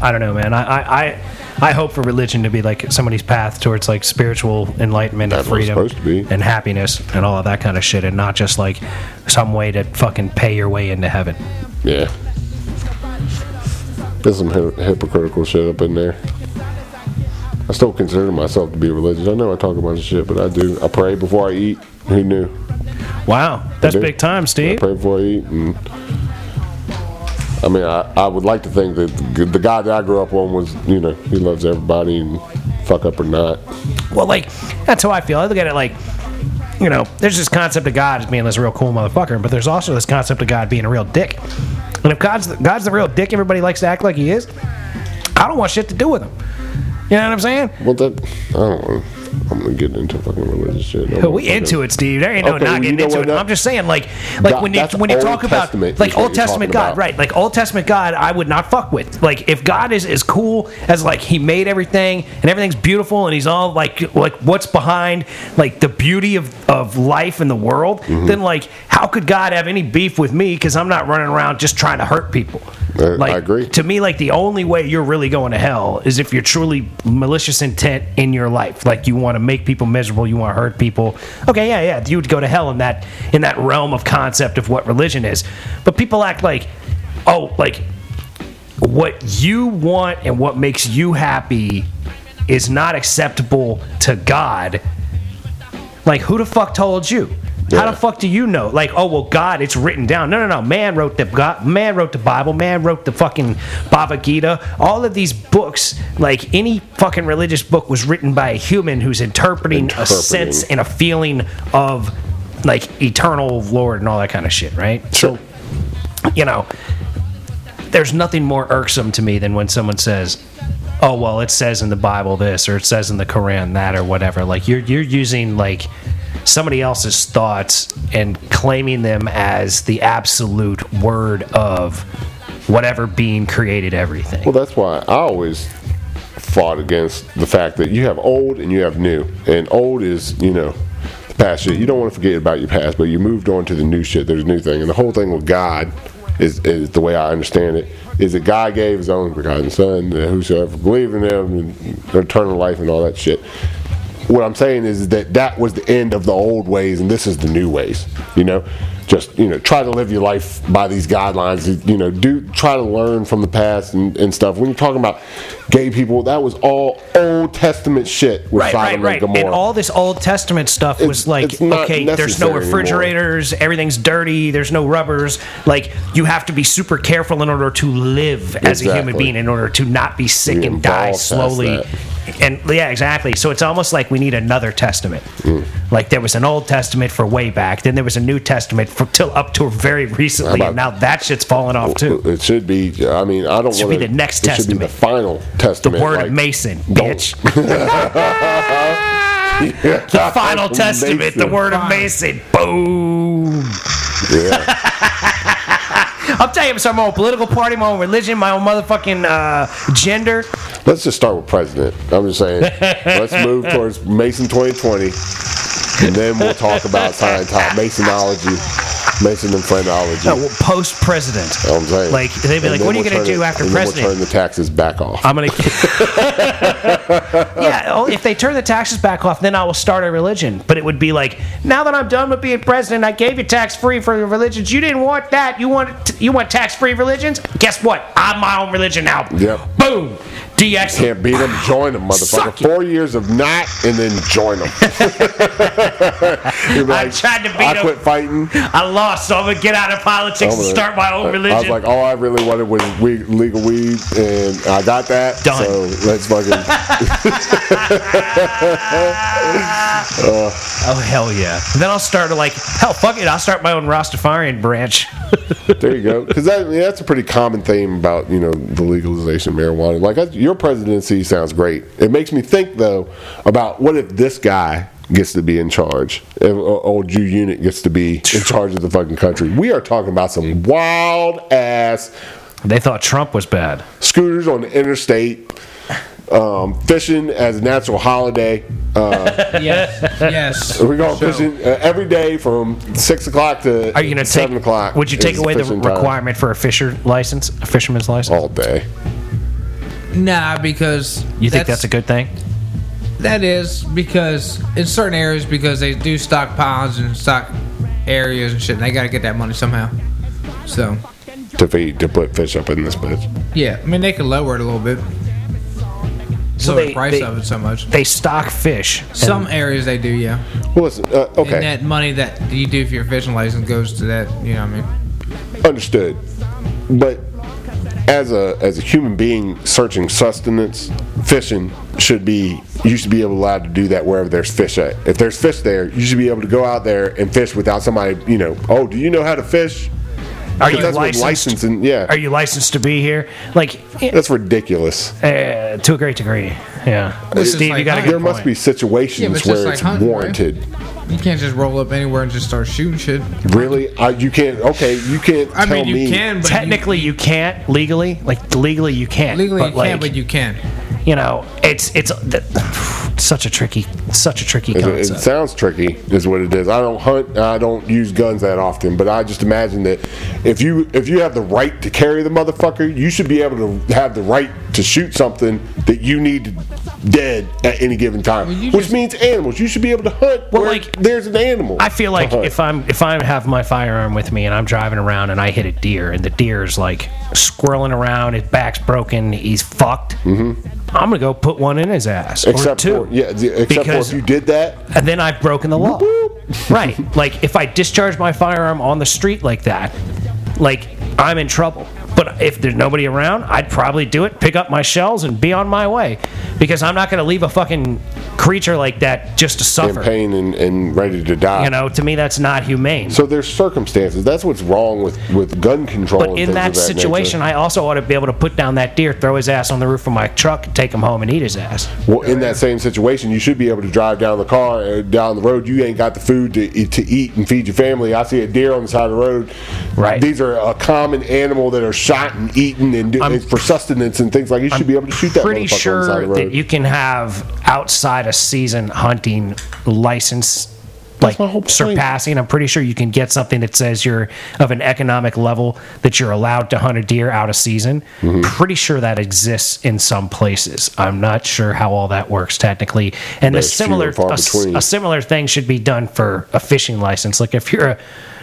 Speaker 1: I don't know, man. I, I, I, I hope for religion to be like somebody's path towards like spiritual enlightenment and
Speaker 2: That's what it's
Speaker 1: freedom
Speaker 2: supposed to be.
Speaker 1: and happiness and all of that kind of shit, and not just like some way to fucking pay your way into heaven.
Speaker 2: Yeah. There's some hy- hypocritical shit up in there. I still consider myself to be religious. I know I talk a bunch of shit, but I do. I pray before I eat. Who knew?
Speaker 1: Wow, that's
Speaker 2: do.
Speaker 1: big time,
Speaker 2: I
Speaker 1: Steve.
Speaker 2: pray before I eat. And I mean, I, I would like to think that the the guy that I grew up on was, you know, he loves everybody and fuck up or not.
Speaker 1: Well, like that's how I feel. I look at it like, you know, there's this concept of God as being this real cool motherfucker, but there's also this concept of God being a real dick. And if God's the, God's the real dick, everybody likes to act like he is. I don't want shit to do with him. You know what I'm saying?
Speaker 2: Well, that I don't want. I'm gonna get into fucking religious shit. No
Speaker 1: we into it, Steve. There ain't no
Speaker 2: Okay,
Speaker 1: not
Speaker 2: well, you
Speaker 1: getting
Speaker 2: know
Speaker 1: into
Speaker 2: what,
Speaker 1: it.
Speaker 2: that-
Speaker 1: I'm just saying, like, like
Speaker 2: God-
Speaker 1: when you
Speaker 2: that's
Speaker 1: when you
Speaker 2: Old
Speaker 1: talk about
Speaker 2: Testament is
Speaker 1: like
Speaker 2: what
Speaker 1: Old
Speaker 2: you're
Speaker 1: Testament
Speaker 2: talking
Speaker 1: God,
Speaker 2: about.
Speaker 1: right? Like Old Testament God, I would not fuck with. Like if God is as cool as like He made everything and everything's beautiful and He's all like like what's behind like the beauty of of life in the world,
Speaker 2: Mm-hmm.
Speaker 1: then like how could God have any beef with me because I'm not running around just trying to hurt people?
Speaker 2: I- I
Speaker 1: like,
Speaker 2: agree.
Speaker 1: To me, like the only way you're really going to hell is if you're truly malicious intent in your life. Like you want to make people miserable, you want to hurt people. Okay, yeah, yeah, you would go to hell in that in that realm of concept of what religion is. But people act like, oh, like what you want and what makes you happy is not acceptable to God. Like who the fuck told you? How the fuck do you know? Like, oh well, God, it's written down. No, no, no. Man wrote the God. Man wrote the Bible. Man wrote the fucking Bhagavad Gita. All of these books, like any fucking religious book, was written by a human who's interpreting, a sense and a feeling of like eternal Lord and all that kind of shit, right?
Speaker 2: Sure.
Speaker 1: you know, there's nothing more irksome to me than when someone says, "Oh, well, it says in the Bible this or it says in the Quran that or whatever." Like you're you're using like somebody else's thoughts and claiming them as the absolute word of whatever being created everything.
Speaker 2: Well, that's why I always fought against the fact that you have old and you have new. And old is, you know, the past shit. You don't want to forget about your past, but you moved on to the new shit. There's a new thing. And the whole thing with God is, is the way I understand it, is that God gave his own begotten son, whosoever believe in him and eternal life and all that shit. What I'm saying is that that was the end of the old ways and this is the new ways, you know? Just, you know, try to live your life by these guidelines, you know, do try to learn from the past and, and stuff. When you're talking about gay people, that was all Old Testament shit with
Speaker 1: Right,
Speaker 2: Sodom
Speaker 1: right, right.
Speaker 2: and
Speaker 1: And all this Old Testament stuff was
Speaker 2: It's-
Speaker 1: like,
Speaker 2: it's
Speaker 1: okay, there's no
Speaker 2: necessary anymore.
Speaker 1: refrigerators, everything's dirty, there's no rubbers. Like, you have to be super careful in order to live as a human being, in order to not be sick and die slowly. And yeah, exactly. So it's almost like we need another testament.
Speaker 2: Mm.
Speaker 1: Like there was an Old Testament for way back, then there was a New Testament for till up to very recently,
Speaker 2: How
Speaker 1: and now
Speaker 2: about-
Speaker 1: that shit's falling off too.
Speaker 2: It should be. I mean, I don't It
Speaker 1: Should
Speaker 2: want
Speaker 1: be the next
Speaker 2: it Should be the final testament.
Speaker 1: The word
Speaker 2: like,
Speaker 1: of Mason, bitch. the final testament, the word of Mason. Boom.
Speaker 2: Yeah.
Speaker 1: I'll tell you something, my own political party, my own religion, my own motherfucking uh, gender.
Speaker 2: Let's just start with president. I'm just saying. let's move towards Mason 2020, and then we'll talk about Scientology, Masonology, Mason and phrenology.
Speaker 1: Uh, well, post president.
Speaker 2: You know what I'm saying.
Speaker 1: Like, they'd be
Speaker 2: And
Speaker 1: like, what are you going to do after
Speaker 2: and then
Speaker 1: president?
Speaker 2: We'll turn the taxes back off.
Speaker 1: I'm gonna. yeah, oh, if they turn the taxes back off, then I will start a religion. But it would be like, now that I'm done with being president, I gave you tax free for the religions. You didn't want that. You want you want tax free religions. Guess what? I'm my own religion now.
Speaker 2: Yep.
Speaker 1: Boom. DX.
Speaker 2: Can't beat them, ah, join them, motherfucker. Four years of not, and then join them. You'll
Speaker 1: I tried to beat
Speaker 2: I quit fighting.
Speaker 1: I lost, so I'm gonna get out of politics and start my own religion.
Speaker 2: I was like, all I really wanted was weed, legal weed, and I got that.
Speaker 1: Done.
Speaker 2: So let's fucking. Uh.
Speaker 1: oh hell yeah! And then I'll start like hell. Fuck it, I'll start my own Rastafarian branch.
Speaker 2: there you go. Because that, yeah, that's a pretty common theme about you know the legalization of marijuana. Like I, your presidency sounds great. It makes me think though about what if this guy gets to be in charge, if old Jew unit gets to be in charge of the fucking country. We are talking about some wild ass
Speaker 1: they thought Trump was bad.
Speaker 2: scooters on the interstate, um, fishing as a natural holiday. Uh,
Speaker 3: Yes, yes.
Speaker 2: we're going
Speaker 3: So,
Speaker 2: fishing uh, every day from six o'clock to
Speaker 1: Are you gonna take?
Speaker 2: seven o'clock.
Speaker 1: Would you take away the
Speaker 2: fishing time.
Speaker 1: requirement for a fisher license, a fisherman's license?
Speaker 2: all day?
Speaker 3: Nah, because
Speaker 1: you think that's a good thing?
Speaker 3: That is because in certain areas, because they do stock ponds and stock areas and shit, and they got to get that money somehow. So
Speaker 2: to feed to put fish up in this bitch.
Speaker 3: yeah, I mean they could lower it a little bit.
Speaker 1: So
Speaker 3: So
Speaker 1: they-
Speaker 3: the price
Speaker 1: they-
Speaker 3: of it so much.
Speaker 1: They stock fish.
Speaker 3: Some areas they do, yeah.
Speaker 2: Well, listen, uh,
Speaker 3: And
Speaker 2: okay,
Speaker 3: that money that you do for your fishing license goes to that. You know what I mean?
Speaker 2: understood. But as a as a human being searching sustenance, fishing should be you should be able allowed to do that wherever there's fish at. If there's fish there, you should be able to go out there and fish without somebody. You know, oh, do you know how to fish?
Speaker 1: Are you
Speaker 2: that's what
Speaker 1: licensed?
Speaker 2: licensing. Yeah,
Speaker 1: Are you licensed to be here? Like,
Speaker 2: that's ridiculous.
Speaker 1: uh, to a great degree. Yeah.
Speaker 3: This
Speaker 1: Steve,
Speaker 3: like
Speaker 1: you got a
Speaker 3: hunting.
Speaker 1: good
Speaker 2: There must be situations
Speaker 3: Yeah, but it's
Speaker 2: where
Speaker 3: like
Speaker 2: it's
Speaker 3: hunting, right?
Speaker 2: Warranted.
Speaker 3: You can't just roll up anywhere and just start shooting shit.
Speaker 2: Really, I, you can't. Okay, you can't
Speaker 3: I
Speaker 2: tell
Speaker 3: mean, you
Speaker 2: me.
Speaker 3: can, but
Speaker 1: Technically, you, can't legally. Like legally, you can't.
Speaker 3: legally
Speaker 1: but
Speaker 3: you
Speaker 1: like,
Speaker 3: can, but you can.
Speaker 1: you know, it's it's th- such a tricky, such a tricky
Speaker 2: It, it sounds tricky, is what it is. I don't hunt. I don't use guns that often, but I just imagine that if you if you have the right to carry the motherfucker, you should be able to have the right to shoot something that you need dead at any given time.
Speaker 3: you
Speaker 2: Which
Speaker 3: just-
Speaker 2: means animals. You should be able to hunt
Speaker 1: Well,
Speaker 2: where
Speaker 1: like,
Speaker 2: there's an animal.
Speaker 1: I feel like if I'm if I have my firearm with me and I'm driving around and I hit a deer and the deer's like squirreling around, his back's broken, he's fucked. Mm-hmm. I'm gonna go put one in his ass or
Speaker 2: except
Speaker 1: two.
Speaker 2: for yeah, the- except
Speaker 1: Because-
Speaker 2: for if you did that,
Speaker 1: and then I've broken the law. right. Like if I discharge my firearm on the street like that, like I'm in trouble. But if there's nobody around, I'd probably do it, pick up my shells, and be on my way. Because I'm not going to leave a fucking creature like that just to suffer.
Speaker 2: in pain and, and ready to die.
Speaker 1: You know, to me, that's not humane.
Speaker 2: So there's circumstances. That's what's wrong with, with gun control.
Speaker 1: but in that
Speaker 2: that
Speaker 1: situation,
Speaker 2: nature.
Speaker 1: I also ought to be able to put down that deer, throw his ass on the roof of my truck, and take him home and eat his ass.
Speaker 2: well, in that same situation, you should be able to drive down the car, uh, down the road. You ain't got the food to eat, to eat and feed your family. I see a deer on the side of the road.
Speaker 1: Right.
Speaker 2: These are a common animal that are shot and eaten and, do, and for sustenance and things like. You should be able to shoot that
Speaker 1: pretty
Speaker 2: motherfucker on the side
Speaker 1: sure that you can have outside a season hunting license like
Speaker 2: my whole point.
Speaker 1: surpassing i'm pretty sure you can get something that says you're of an economic level that you're allowed to hunt a deer out of season
Speaker 2: Mm-hmm.
Speaker 1: pretty sure that exists in some places i'm not sure how all that works technically and a
Speaker 2: That's
Speaker 1: similar
Speaker 2: and
Speaker 1: a, a similar thing should be done for a fishing license like if you're a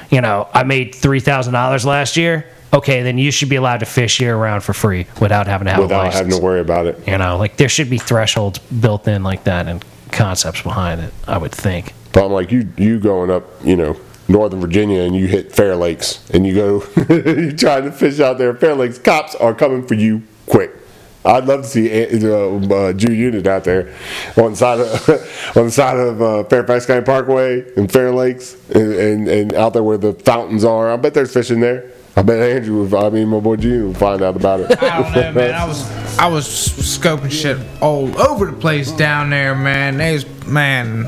Speaker 1: you know i made $3000 last year okay then you should be allowed to fish year round for free without having to have a
Speaker 2: without
Speaker 1: license
Speaker 2: having to worry about it.
Speaker 1: you know, like there should be thresholds built in like that and concepts behind it. I would think.
Speaker 2: But I'm like you, you going up, you know, Northern Virginia, and you hit Fair Lakes, and you go, you trying to fish out there. Fair Lakes cops are coming for you quick. I'd love to see uh, uh, Jew unit out there on the side of on the side of uh, Fairfax County Parkway and Fair Lakes, and, and, and out there where the fountains are. I bet there's fishing there. I bet Andrew, would- I mean my boy Gene, will find out about it.
Speaker 3: I don't know, man. I was I was scoping shit all over the place down there, man. There's man.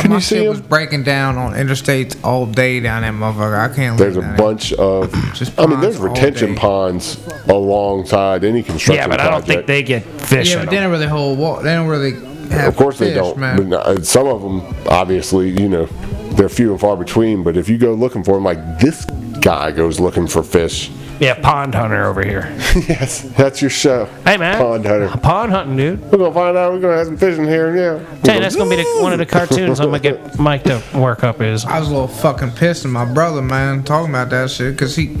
Speaker 2: Can
Speaker 3: my
Speaker 2: you see
Speaker 3: shit
Speaker 2: 'em?
Speaker 3: was breaking down on interstates all day down there, motherfucker. I can't.
Speaker 2: There's a
Speaker 3: live down there.
Speaker 2: bunch of,
Speaker 3: Just
Speaker 2: I mean, there's
Speaker 3: ponds all
Speaker 2: retention
Speaker 3: day.
Speaker 2: ponds alongside any construction
Speaker 1: Yeah, but I don't think
Speaker 2: project.
Speaker 1: they get fish.
Speaker 3: Yeah,
Speaker 1: in
Speaker 3: but they
Speaker 1: them.
Speaker 3: don't really hold water. They don't really have.
Speaker 2: Of course they
Speaker 3: fish,
Speaker 2: don't.
Speaker 3: man.
Speaker 2: But uh, some of them, obviously, you know, they're few and far between. But if you go looking for them, like this guy goes looking for fish.
Speaker 1: Yeah, pond hunter over here.
Speaker 2: yes, that's your show.
Speaker 1: Hey man,
Speaker 2: Pond hunter.
Speaker 1: Pond hunting, dude.
Speaker 2: We're gonna find out. We're gonna have some fishing here. Yeah.
Speaker 1: Tell you, that's gonna be the, one of the cartoons I'm gonna get Mike to work up. Is
Speaker 3: I was a little fucking pissed at my brother, man, talking about that shit, because he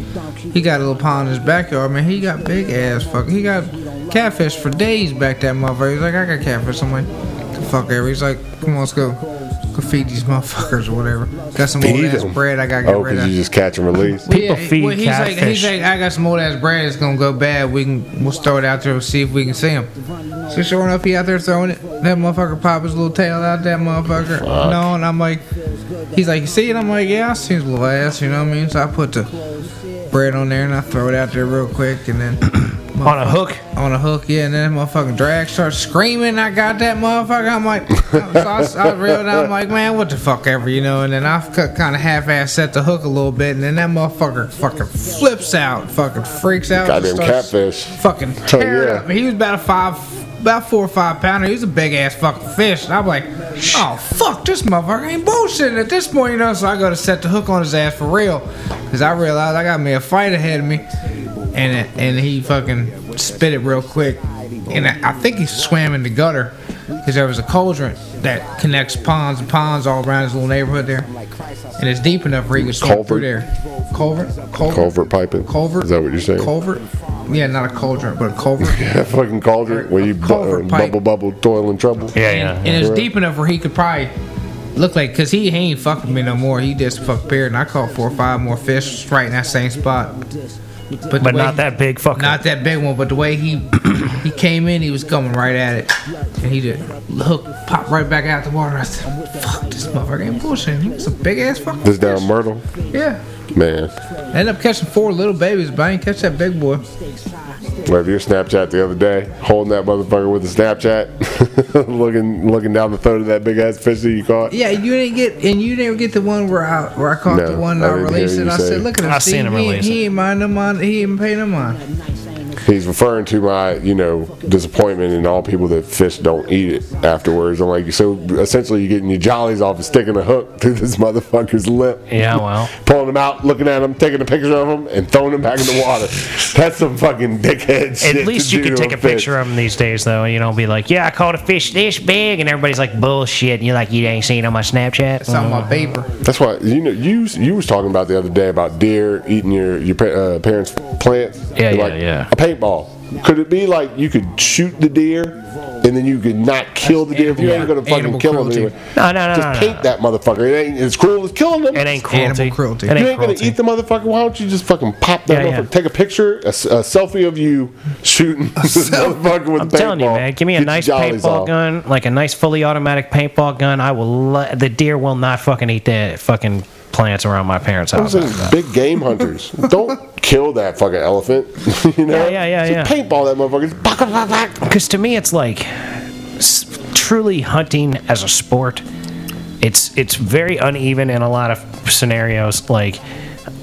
Speaker 3: he got a little pond in his backyard, man. He got big ass fucking. He got catfish for days back that motherfucker. He's like, I got catfish. I'm like, the fuck ever. He's like, come on, let's go. Go feed these motherfuckers or whatever. Got some old
Speaker 2: Feed
Speaker 3: ass
Speaker 2: 'em.
Speaker 3: bread I gotta get
Speaker 2: Oh,
Speaker 3: rid
Speaker 2: because you just catch and release.
Speaker 1: People feed
Speaker 3: he's like, he's like, I got some old ass bread that's gonna go bad. We can, we'll throw it out there and see if we can see him. So sure enough, he out there throwing it. That motherfucker pop his little tail out. That motherfucker. No, and I'm like, he's like, you see it? I'm like, yeah, I see his little ass. You know what I mean? So I put the bread on there and I throw it out there real quick, and then
Speaker 1: On a hook.
Speaker 3: on a hook, yeah, and then that motherfucking drag starts screaming. I got that motherfucker. I'm like, so I, I reeled out. I'm like, man, what the fuck ever, you know? And then I cut kind of half-ass set the hook a little bit, and then that motherfucker fucking flips out, fucking freaks out,
Speaker 2: Goddamn catfish.
Speaker 3: fucking
Speaker 2: Oh, yeah.
Speaker 3: up. He was about a five, about four or five pounder. He was a big ass fucking fish. And I'm like, oh fuck, this motherfucker ain't bullshitting at this point, you know. So I go to set the hook on his ass for real, because I realized I got me a fight ahead of me, and and he fucking spit it real quick, and I, I think he swam in the gutter, because there was a cauldron that connects ponds and ponds all around his little neighborhood there, and it's deep enough where he can swim through there. Culvert, culvert,
Speaker 2: Culvert piping.
Speaker 3: culvert.
Speaker 2: Is that what you're saying?
Speaker 3: Culvert. Yeah, not a cauldron, but a culvert.
Speaker 2: That fucking cauldron where you bu- uh, bubble bubble toil and trouble.
Speaker 1: Yeah,
Speaker 3: and,
Speaker 1: yeah.
Speaker 3: and it's
Speaker 2: Right.
Speaker 3: deep enough where he could probably look like, cause he, he ain't fucking me no more. He just fuck paired, and I caught four or five more fish right in that same spot. But,
Speaker 1: But
Speaker 3: way-
Speaker 1: not that big fucker.
Speaker 3: not that big one. But the way he he came in, he was coming right at it, and he just hook popped right back out the water. I said, "Fuck this motherfucker ain't bullshit. He was a big ass fucking
Speaker 2: This down
Speaker 3: fish."
Speaker 2: Myrtle,
Speaker 3: Yeah,
Speaker 2: man.
Speaker 3: I ended up catching four little babies, but I didn't catch that big boy.
Speaker 2: Whatever your Snapchat the other day, holding that motherfucker with the Snapchat, looking looking down the throat of that big ass fish that you caught.
Speaker 3: Yeah, you didn't get, and you didn't get the one where I where I caught
Speaker 2: No,
Speaker 3: the one
Speaker 2: I
Speaker 3: I, released
Speaker 2: hear
Speaker 3: it. I said, "Look at him,
Speaker 1: I
Speaker 3: see,
Speaker 1: seen him
Speaker 3: he,
Speaker 1: release
Speaker 3: he ain't mind no mind, he ain't pay no mind."
Speaker 2: He's referring to my, you know, disappointment in all people that fish don't eat it afterwards. I'm like, so essentially you're getting your jollies off and sticking a hook through this motherfucker's lip.
Speaker 1: Yeah, well.
Speaker 2: Pulling them out, looking at them, taking a picture of them, and throwing them back in the water. That's some fucking dickhead shit.
Speaker 1: At least
Speaker 2: to
Speaker 1: you
Speaker 2: do
Speaker 1: can take a
Speaker 2: fish.
Speaker 1: picture of them these days, though. You know, be like, "Yeah, I caught a fish this big," and everybody's like, "Bullshit!" And you're like, "You ain't seen it on my Snapchat."
Speaker 3: It's on my paper.
Speaker 2: That's why you know you you was talking about the other day about deer eating your your uh, parents' plants.
Speaker 1: Yeah,
Speaker 2: You're
Speaker 1: yeah,
Speaker 2: like,
Speaker 1: yeah.
Speaker 2: A paintball. Could it be like you could shoot the deer and then you could not kill the deer if you
Speaker 3: animal-
Speaker 2: ain't gonna fucking
Speaker 3: animal
Speaker 2: kill
Speaker 3: cruelty.
Speaker 2: them anyway?
Speaker 1: No, no, no,
Speaker 2: Just
Speaker 1: no, no,
Speaker 2: paint
Speaker 1: no.
Speaker 2: that motherfucker. It ain't as cruel as killing them.
Speaker 1: It ain't cruelty.
Speaker 3: Animal cruelty.
Speaker 1: It ain't
Speaker 2: you ain't
Speaker 1: cruelty.
Speaker 2: gonna eat the motherfucker. Why don't you just fucking pop that
Speaker 1: Yeah,
Speaker 2: motherfucker?
Speaker 1: yeah.
Speaker 2: Take a picture, a, s- a selfie of you shooting this motherfucker with
Speaker 1: I'm
Speaker 2: a
Speaker 1: telling you, man. Give me a
Speaker 2: Get your
Speaker 1: nice
Speaker 2: jollies
Speaker 1: paintball
Speaker 2: off.
Speaker 1: gun, like a nice fully automatic paintball gun. I will. Let, the deer will not fucking eat the fucking plants around my parents' house.
Speaker 2: Those are big game hunters. Don't kill that fucking elephant. you know?
Speaker 1: Yeah, yeah, yeah,
Speaker 2: Just
Speaker 1: yeah.
Speaker 2: paintball that motherfucker.
Speaker 1: Because to me, it's like s- truly hunting as a sport. It's it's very uneven in a lot of scenarios. Like,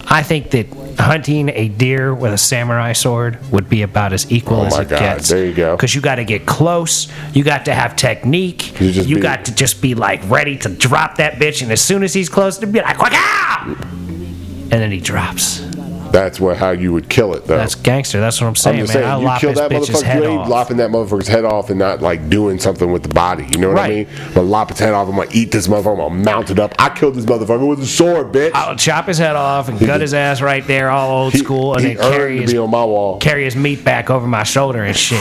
Speaker 1: I think that hunting a deer with a samurai sword would be about as equal
Speaker 2: Oh
Speaker 1: as it
Speaker 2: God,
Speaker 1: gets.
Speaker 2: there you go.
Speaker 1: Because you got to get close. You got to have technique.
Speaker 2: You
Speaker 1: You, got to just be like ready to drop that bitch, and as soon as he's close, to be like, "Waka!" Ah! and then he drops.
Speaker 2: That's what how you would kill it though.
Speaker 1: That's gangster. That's what I'm
Speaker 2: I'm
Speaker 1: saying, man.
Speaker 2: saying,
Speaker 1: I'll
Speaker 2: you
Speaker 1: lop
Speaker 2: kill that
Speaker 1: bitch's
Speaker 2: motherfucker.
Speaker 1: head
Speaker 2: You ain't
Speaker 1: off.
Speaker 2: lopping that motherfucker's head off and not like doing something with the body. You know what I
Speaker 1: Right.
Speaker 2: mean? But lop its head off. I'm gonna eat this motherfucker. I'm gonna mount it up. I killed this motherfucker with a sword, bitch.
Speaker 1: I'll chop his head off and gut his ass right there, all old
Speaker 2: He-
Speaker 1: school, and
Speaker 2: he
Speaker 1: then carry his,
Speaker 2: on my wall.
Speaker 1: carry his meat back over my shoulder and shit.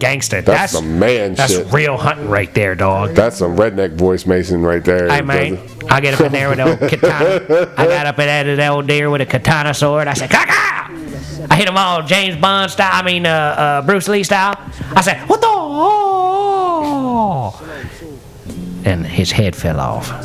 Speaker 1: Gangster.
Speaker 2: That's
Speaker 1: That's
Speaker 2: some man
Speaker 1: That's
Speaker 2: shit.
Speaker 1: real hunting right there, dog.
Speaker 2: That's some redneck voice Mason right there.
Speaker 1: Hey man. I get up in there with a katana. I got up in there to that old deer with a katana sword. I said, "Kaka!" I hit them all James Bond style. I mean, uh, uh, Bruce Lee style. I said, "What the?" And his head fell off.
Speaker 2: I'm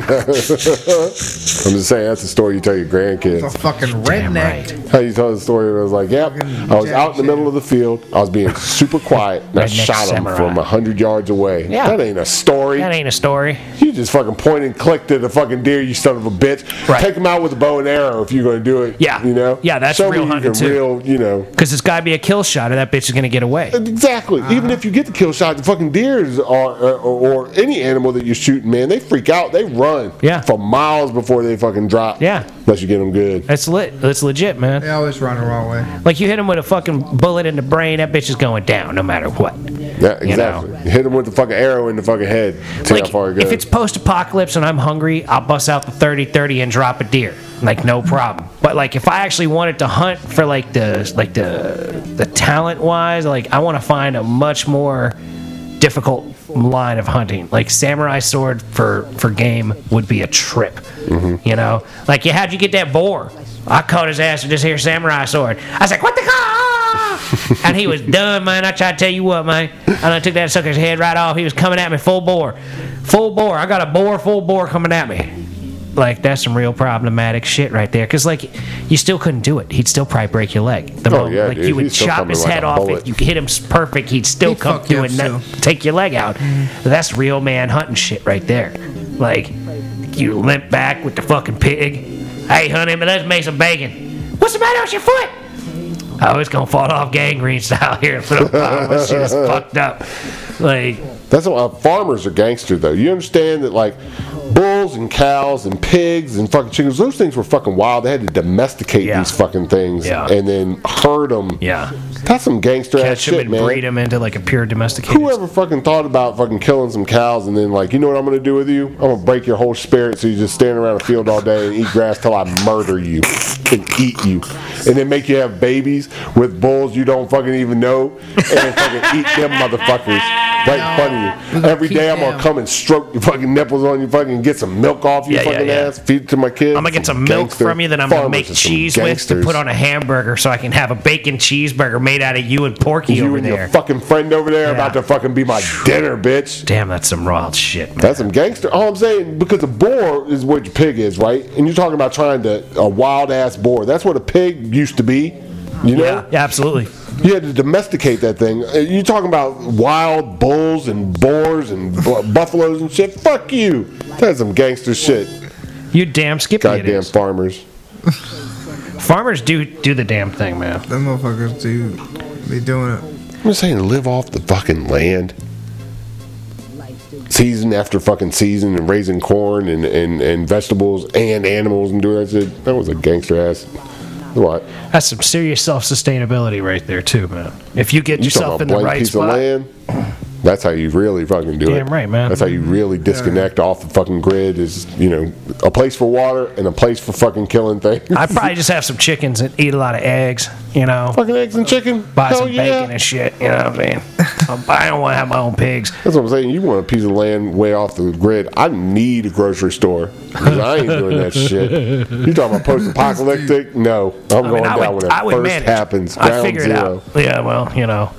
Speaker 2: just saying that's the story you tell your
Speaker 3: A
Speaker 2: grandkids.
Speaker 3: fucking redneck.
Speaker 1: right.
Speaker 2: How you tell the story? I was like, yep, I was out in the middle of the field. I was being super quiet. And I
Speaker 1: Redneck
Speaker 2: shot him
Speaker 1: samurai.
Speaker 2: from a hundred yards away.
Speaker 1: Yeah.
Speaker 2: That ain't a story.
Speaker 1: That ain't a story.
Speaker 2: You just fucking point and click to the fucking deer, you son of a bitch.
Speaker 1: Right.
Speaker 2: Take him out with a bow and arrow if you're going to do it.
Speaker 1: Yeah.
Speaker 2: You know?
Speaker 1: Yeah, that's
Speaker 2: Show
Speaker 1: real
Speaker 2: you
Speaker 1: hunting, too.
Speaker 2: Real, you know.
Speaker 1: Because it's got to be a kill shot, or that bitch is gonna get away.
Speaker 2: Exactly.
Speaker 1: Uh-huh.
Speaker 2: Even if you get the kill shot, the fucking deers are, or, or any animal that you're shooting, man, they freak out. They run
Speaker 1: Yeah.
Speaker 2: for miles before they fucking drop.
Speaker 1: Yeah.
Speaker 2: Unless you get them good.
Speaker 1: That's lit. That's legit, man.
Speaker 3: They always run the wrong way.
Speaker 1: Like you hit him with a fucking bullet in the brain, that bitch is going down no matter what.
Speaker 2: Yeah, exactly.
Speaker 1: You
Speaker 2: exactly. Hit them with the fucking arrow in the fucking head. See
Speaker 1: Like
Speaker 2: how far it goes.
Speaker 1: if it's post-apocalypse and I'm hungry, I'll bust out the 30-30 and drop a deer. Like no problem. But like if I actually wanted to hunt for like the like the the talent wise, like I want to find a much more difficult line of hunting. Like samurai sword for for game would be a trip. Mm-hmm. You know, like yeah, how'd you get that boar? I caught his ass with this here samurai sword. I was like, what the car? and he was done, man. I tried to tell you what, man. And I took that sucker's head right off. He was coming at me full bore, full bore. I got a boar, full bore coming at me like that's some real problematic shit right there. Because like you still couldn't do it. He'd still probably break your leg. The
Speaker 2: Oh,
Speaker 1: moment,
Speaker 2: yeah,
Speaker 1: like
Speaker 2: dude.
Speaker 1: you would
Speaker 2: He's still
Speaker 1: chop his
Speaker 2: like
Speaker 1: head off. If you hit him perfect, he'd still
Speaker 3: He'd
Speaker 1: come
Speaker 3: fuck
Speaker 1: through and
Speaker 3: up still.
Speaker 1: take your leg out. That's real man hunting shit right there. Like you limp back with the fucking pig. Hey, honey, but let's make some bacon. What's the matter with your foot? Oh, it's gonna fall off gangrene style here. So this shit is fucked up. Like
Speaker 2: That's why uh, farmers are gangster though. You understand that like bulls and cows and pigs and fucking chickens, those things were fucking wild. They had to domesticate
Speaker 1: Yeah.
Speaker 2: these fucking things
Speaker 1: Yeah.
Speaker 2: and then herd them.
Speaker 1: yeah,
Speaker 2: That's some gangster ass
Speaker 1: catch them
Speaker 2: shit,
Speaker 1: and
Speaker 2: man.
Speaker 1: breed them into like a pure domesticated.
Speaker 2: Whoever fucking thought about fucking killing some cows and then like, you know what I'm gonna do with you? I'm gonna break your whole spirit so you just stand around a field all day and eat grass till I murder you and eat you, and then make you have babies with bulls you don't fucking even know and then fucking eat them motherfuckers right in front of you.
Speaker 3: gonna
Speaker 2: Every
Speaker 3: keep
Speaker 2: day I'm gonna come and stroke your fucking nipples on you, fucking get some milk off your
Speaker 1: Yeah, yeah,
Speaker 2: fucking
Speaker 1: yeah.
Speaker 2: ass, feed it to my kids.
Speaker 1: I'm gonna get some milk from you that I'm gonna make
Speaker 2: some
Speaker 1: cheese with to put on a hamburger so I can have a bacon cheeseburger made out of you and Porky
Speaker 2: you
Speaker 1: over
Speaker 2: and
Speaker 1: there.
Speaker 2: your fucking friend over there
Speaker 1: Yeah.
Speaker 2: about to fucking be my dinner, bitch.
Speaker 1: Damn, that's some wild shit, man.
Speaker 2: That's some gangster. All I'm saying, because a boar is what your pig is, right? And you're talking about trying to a wild ass boar. That's what a pig used to be. You know,
Speaker 1: Yeah, yeah, absolutely.
Speaker 2: you had to domesticate that thing. Uh, You're talking about wild bulls and boars and buffaloes and shit. Fuck you. That's some gangster shit.
Speaker 1: You damn skippy
Speaker 2: Goddamn
Speaker 1: is.
Speaker 2: farmers.
Speaker 1: Farmers do do the damn thing, man.
Speaker 3: Them motherfuckers do be doing it.
Speaker 2: I'm just saying, live off the fucking land. Season after fucking season and raising corn and, and, and vegetables and animals and doing that shit. That was a gangster ass. What?
Speaker 1: That's some serious self sustainability right there too, man. If you get
Speaker 2: You
Speaker 1: yourself in the right spot?
Speaker 2: That's how you really fucking do it.
Speaker 1: Damn right, man.
Speaker 2: That's how you really disconnect off the fucking grid. Is you know a place for water and a place for fucking killing things.
Speaker 1: I'd probably just have some chickens and eat a lot of eggs. You know,
Speaker 2: fucking eggs and chicken.
Speaker 1: buy
Speaker 2: Hell
Speaker 1: some
Speaker 2: yeah.
Speaker 1: bacon and shit. You know what I'm saying? Um, I don't want to have my own pigs.
Speaker 2: That's what I'm saying. You want a piece of land way off the grid. I need a grocery store because I ain't doing that shit. You talking about post apocalyptic? No. I'm
Speaker 1: I
Speaker 2: going
Speaker 1: mean, I
Speaker 2: down
Speaker 1: would,
Speaker 2: when it
Speaker 1: I would
Speaker 2: first
Speaker 1: manage.
Speaker 2: happens.
Speaker 1: I
Speaker 2: Ground
Speaker 1: figure it
Speaker 2: zero.
Speaker 1: out. Yeah, well, you know,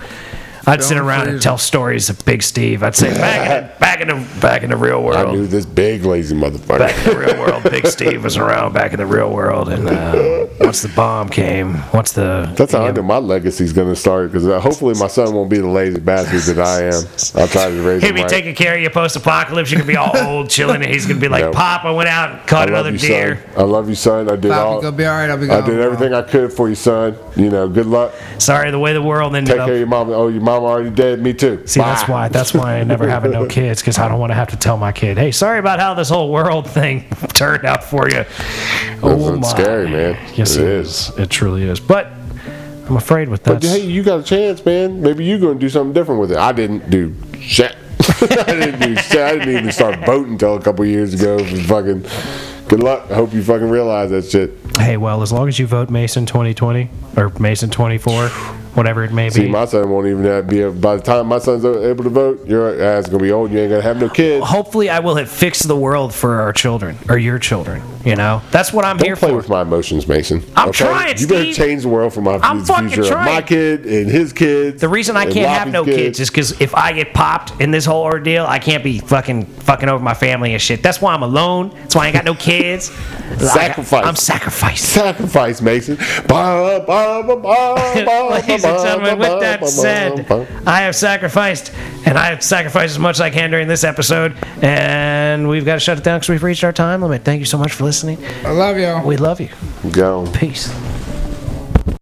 Speaker 1: I'd sit around and tell stories of Big Steve. I'd say back in, back in the back in the real world.
Speaker 2: I knew this big lazy motherfucker.
Speaker 1: Back in the real world, Big Steve was around back in the real world, and uh, once the bomb came, once the
Speaker 2: That's how I
Speaker 1: you
Speaker 2: know my legacy's going to start because uh, hopefully my son won't be the lazy bastard that I am. I'll try to raise
Speaker 1: He'll
Speaker 2: him
Speaker 1: be
Speaker 2: right.
Speaker 1: taking care of you post apocalypse. You can be all old, chilling, and he's gonna be like,
Speaker 2: No.
Speaker 1: "Pop, I went out and
Speaker 2: I
Speaker 1: caught another
Speaker 2: you,
Speaker 1: deer."
Speaker 2: son. I love you, son. I did
Speaker 3: Pop,
Speaker 2: all.
Speaker 3: you gonna be alright. I'll be
Speaker 2: I did everything I could for you, son. You know, good luck.
Speaker 1: Sorry, the way the world ended
Speaker 2: Take
Speaker 1: up.
Speaker 2: care of your mom. Oh, your mom already dead. Me too.
Speaker 1: See, that's why. That's why I never having no kids because I don't want to have to tell my kid, "Hey, sorry about how this whole world thing turned out for you." Oh
Speaker 2: It's scary, man.
Speaker 1: Yes,
Speaker 2: It
Speaker 1: it
Speaker 2: is.
Speaker 1: It truly is. But I'm afraid with that.
Speaker 2: But hey, you got a chance, man. Maybe you're going to do something different with it. I didn't do shit. I didn't do shit. I didn't even start voting until a couple years ago. Fucking, good luck. I hope you fucking realize that shit.
Speaker 1: Hey, well, as long as you vote Mason 2020 or Mason 24, whatever it may be.
Speaker 2: See, my son won't even have, be. able- By the time my son's able to vote, your ass is gonna be old. You ain't gonna have no kids.
Speaker 1: Hopefully, I will have fixed the world for our children or your children. You know, that's what I'm
Speaker 2: Don't
Speaker 1: here
Speaker 2: play
Speaker 1: for.
Speaker 2: with my emotions, Mason.
Speaker 1: I'm trying,
Speaker 2: You better
Speaker 1: Steve.
Speaker 2: change the world for my
Speaker 1: I'm fucking
Speaker 2: future of my
Speaker 1: trying.
Speaker 2: kid and his kids.
Speaker 1: The reason I can't have no kids is because if I get popped in this whole ordeal, I can't be fucking fucking over my family and shit. That's why I'm alone. That's why I ain't got no kids.
Speaker 2: Sacrifice.
Speaker 1: I'm sacrificed.
Speaker 2: sacrifice, Mason. Ba, ba, ba, ba, ba,
Speaker 1: Ladies and gentlemen, with that said, I have sacrificed, and I have sacrificed as much as I can during this episode, and we've got to shut it down because we've reached our time limit. Thank you so much for listening.
Speaker 3: I love y'all.
Speaker 1: We love you.
Speaker 2: go.
Speaker 1: Peace.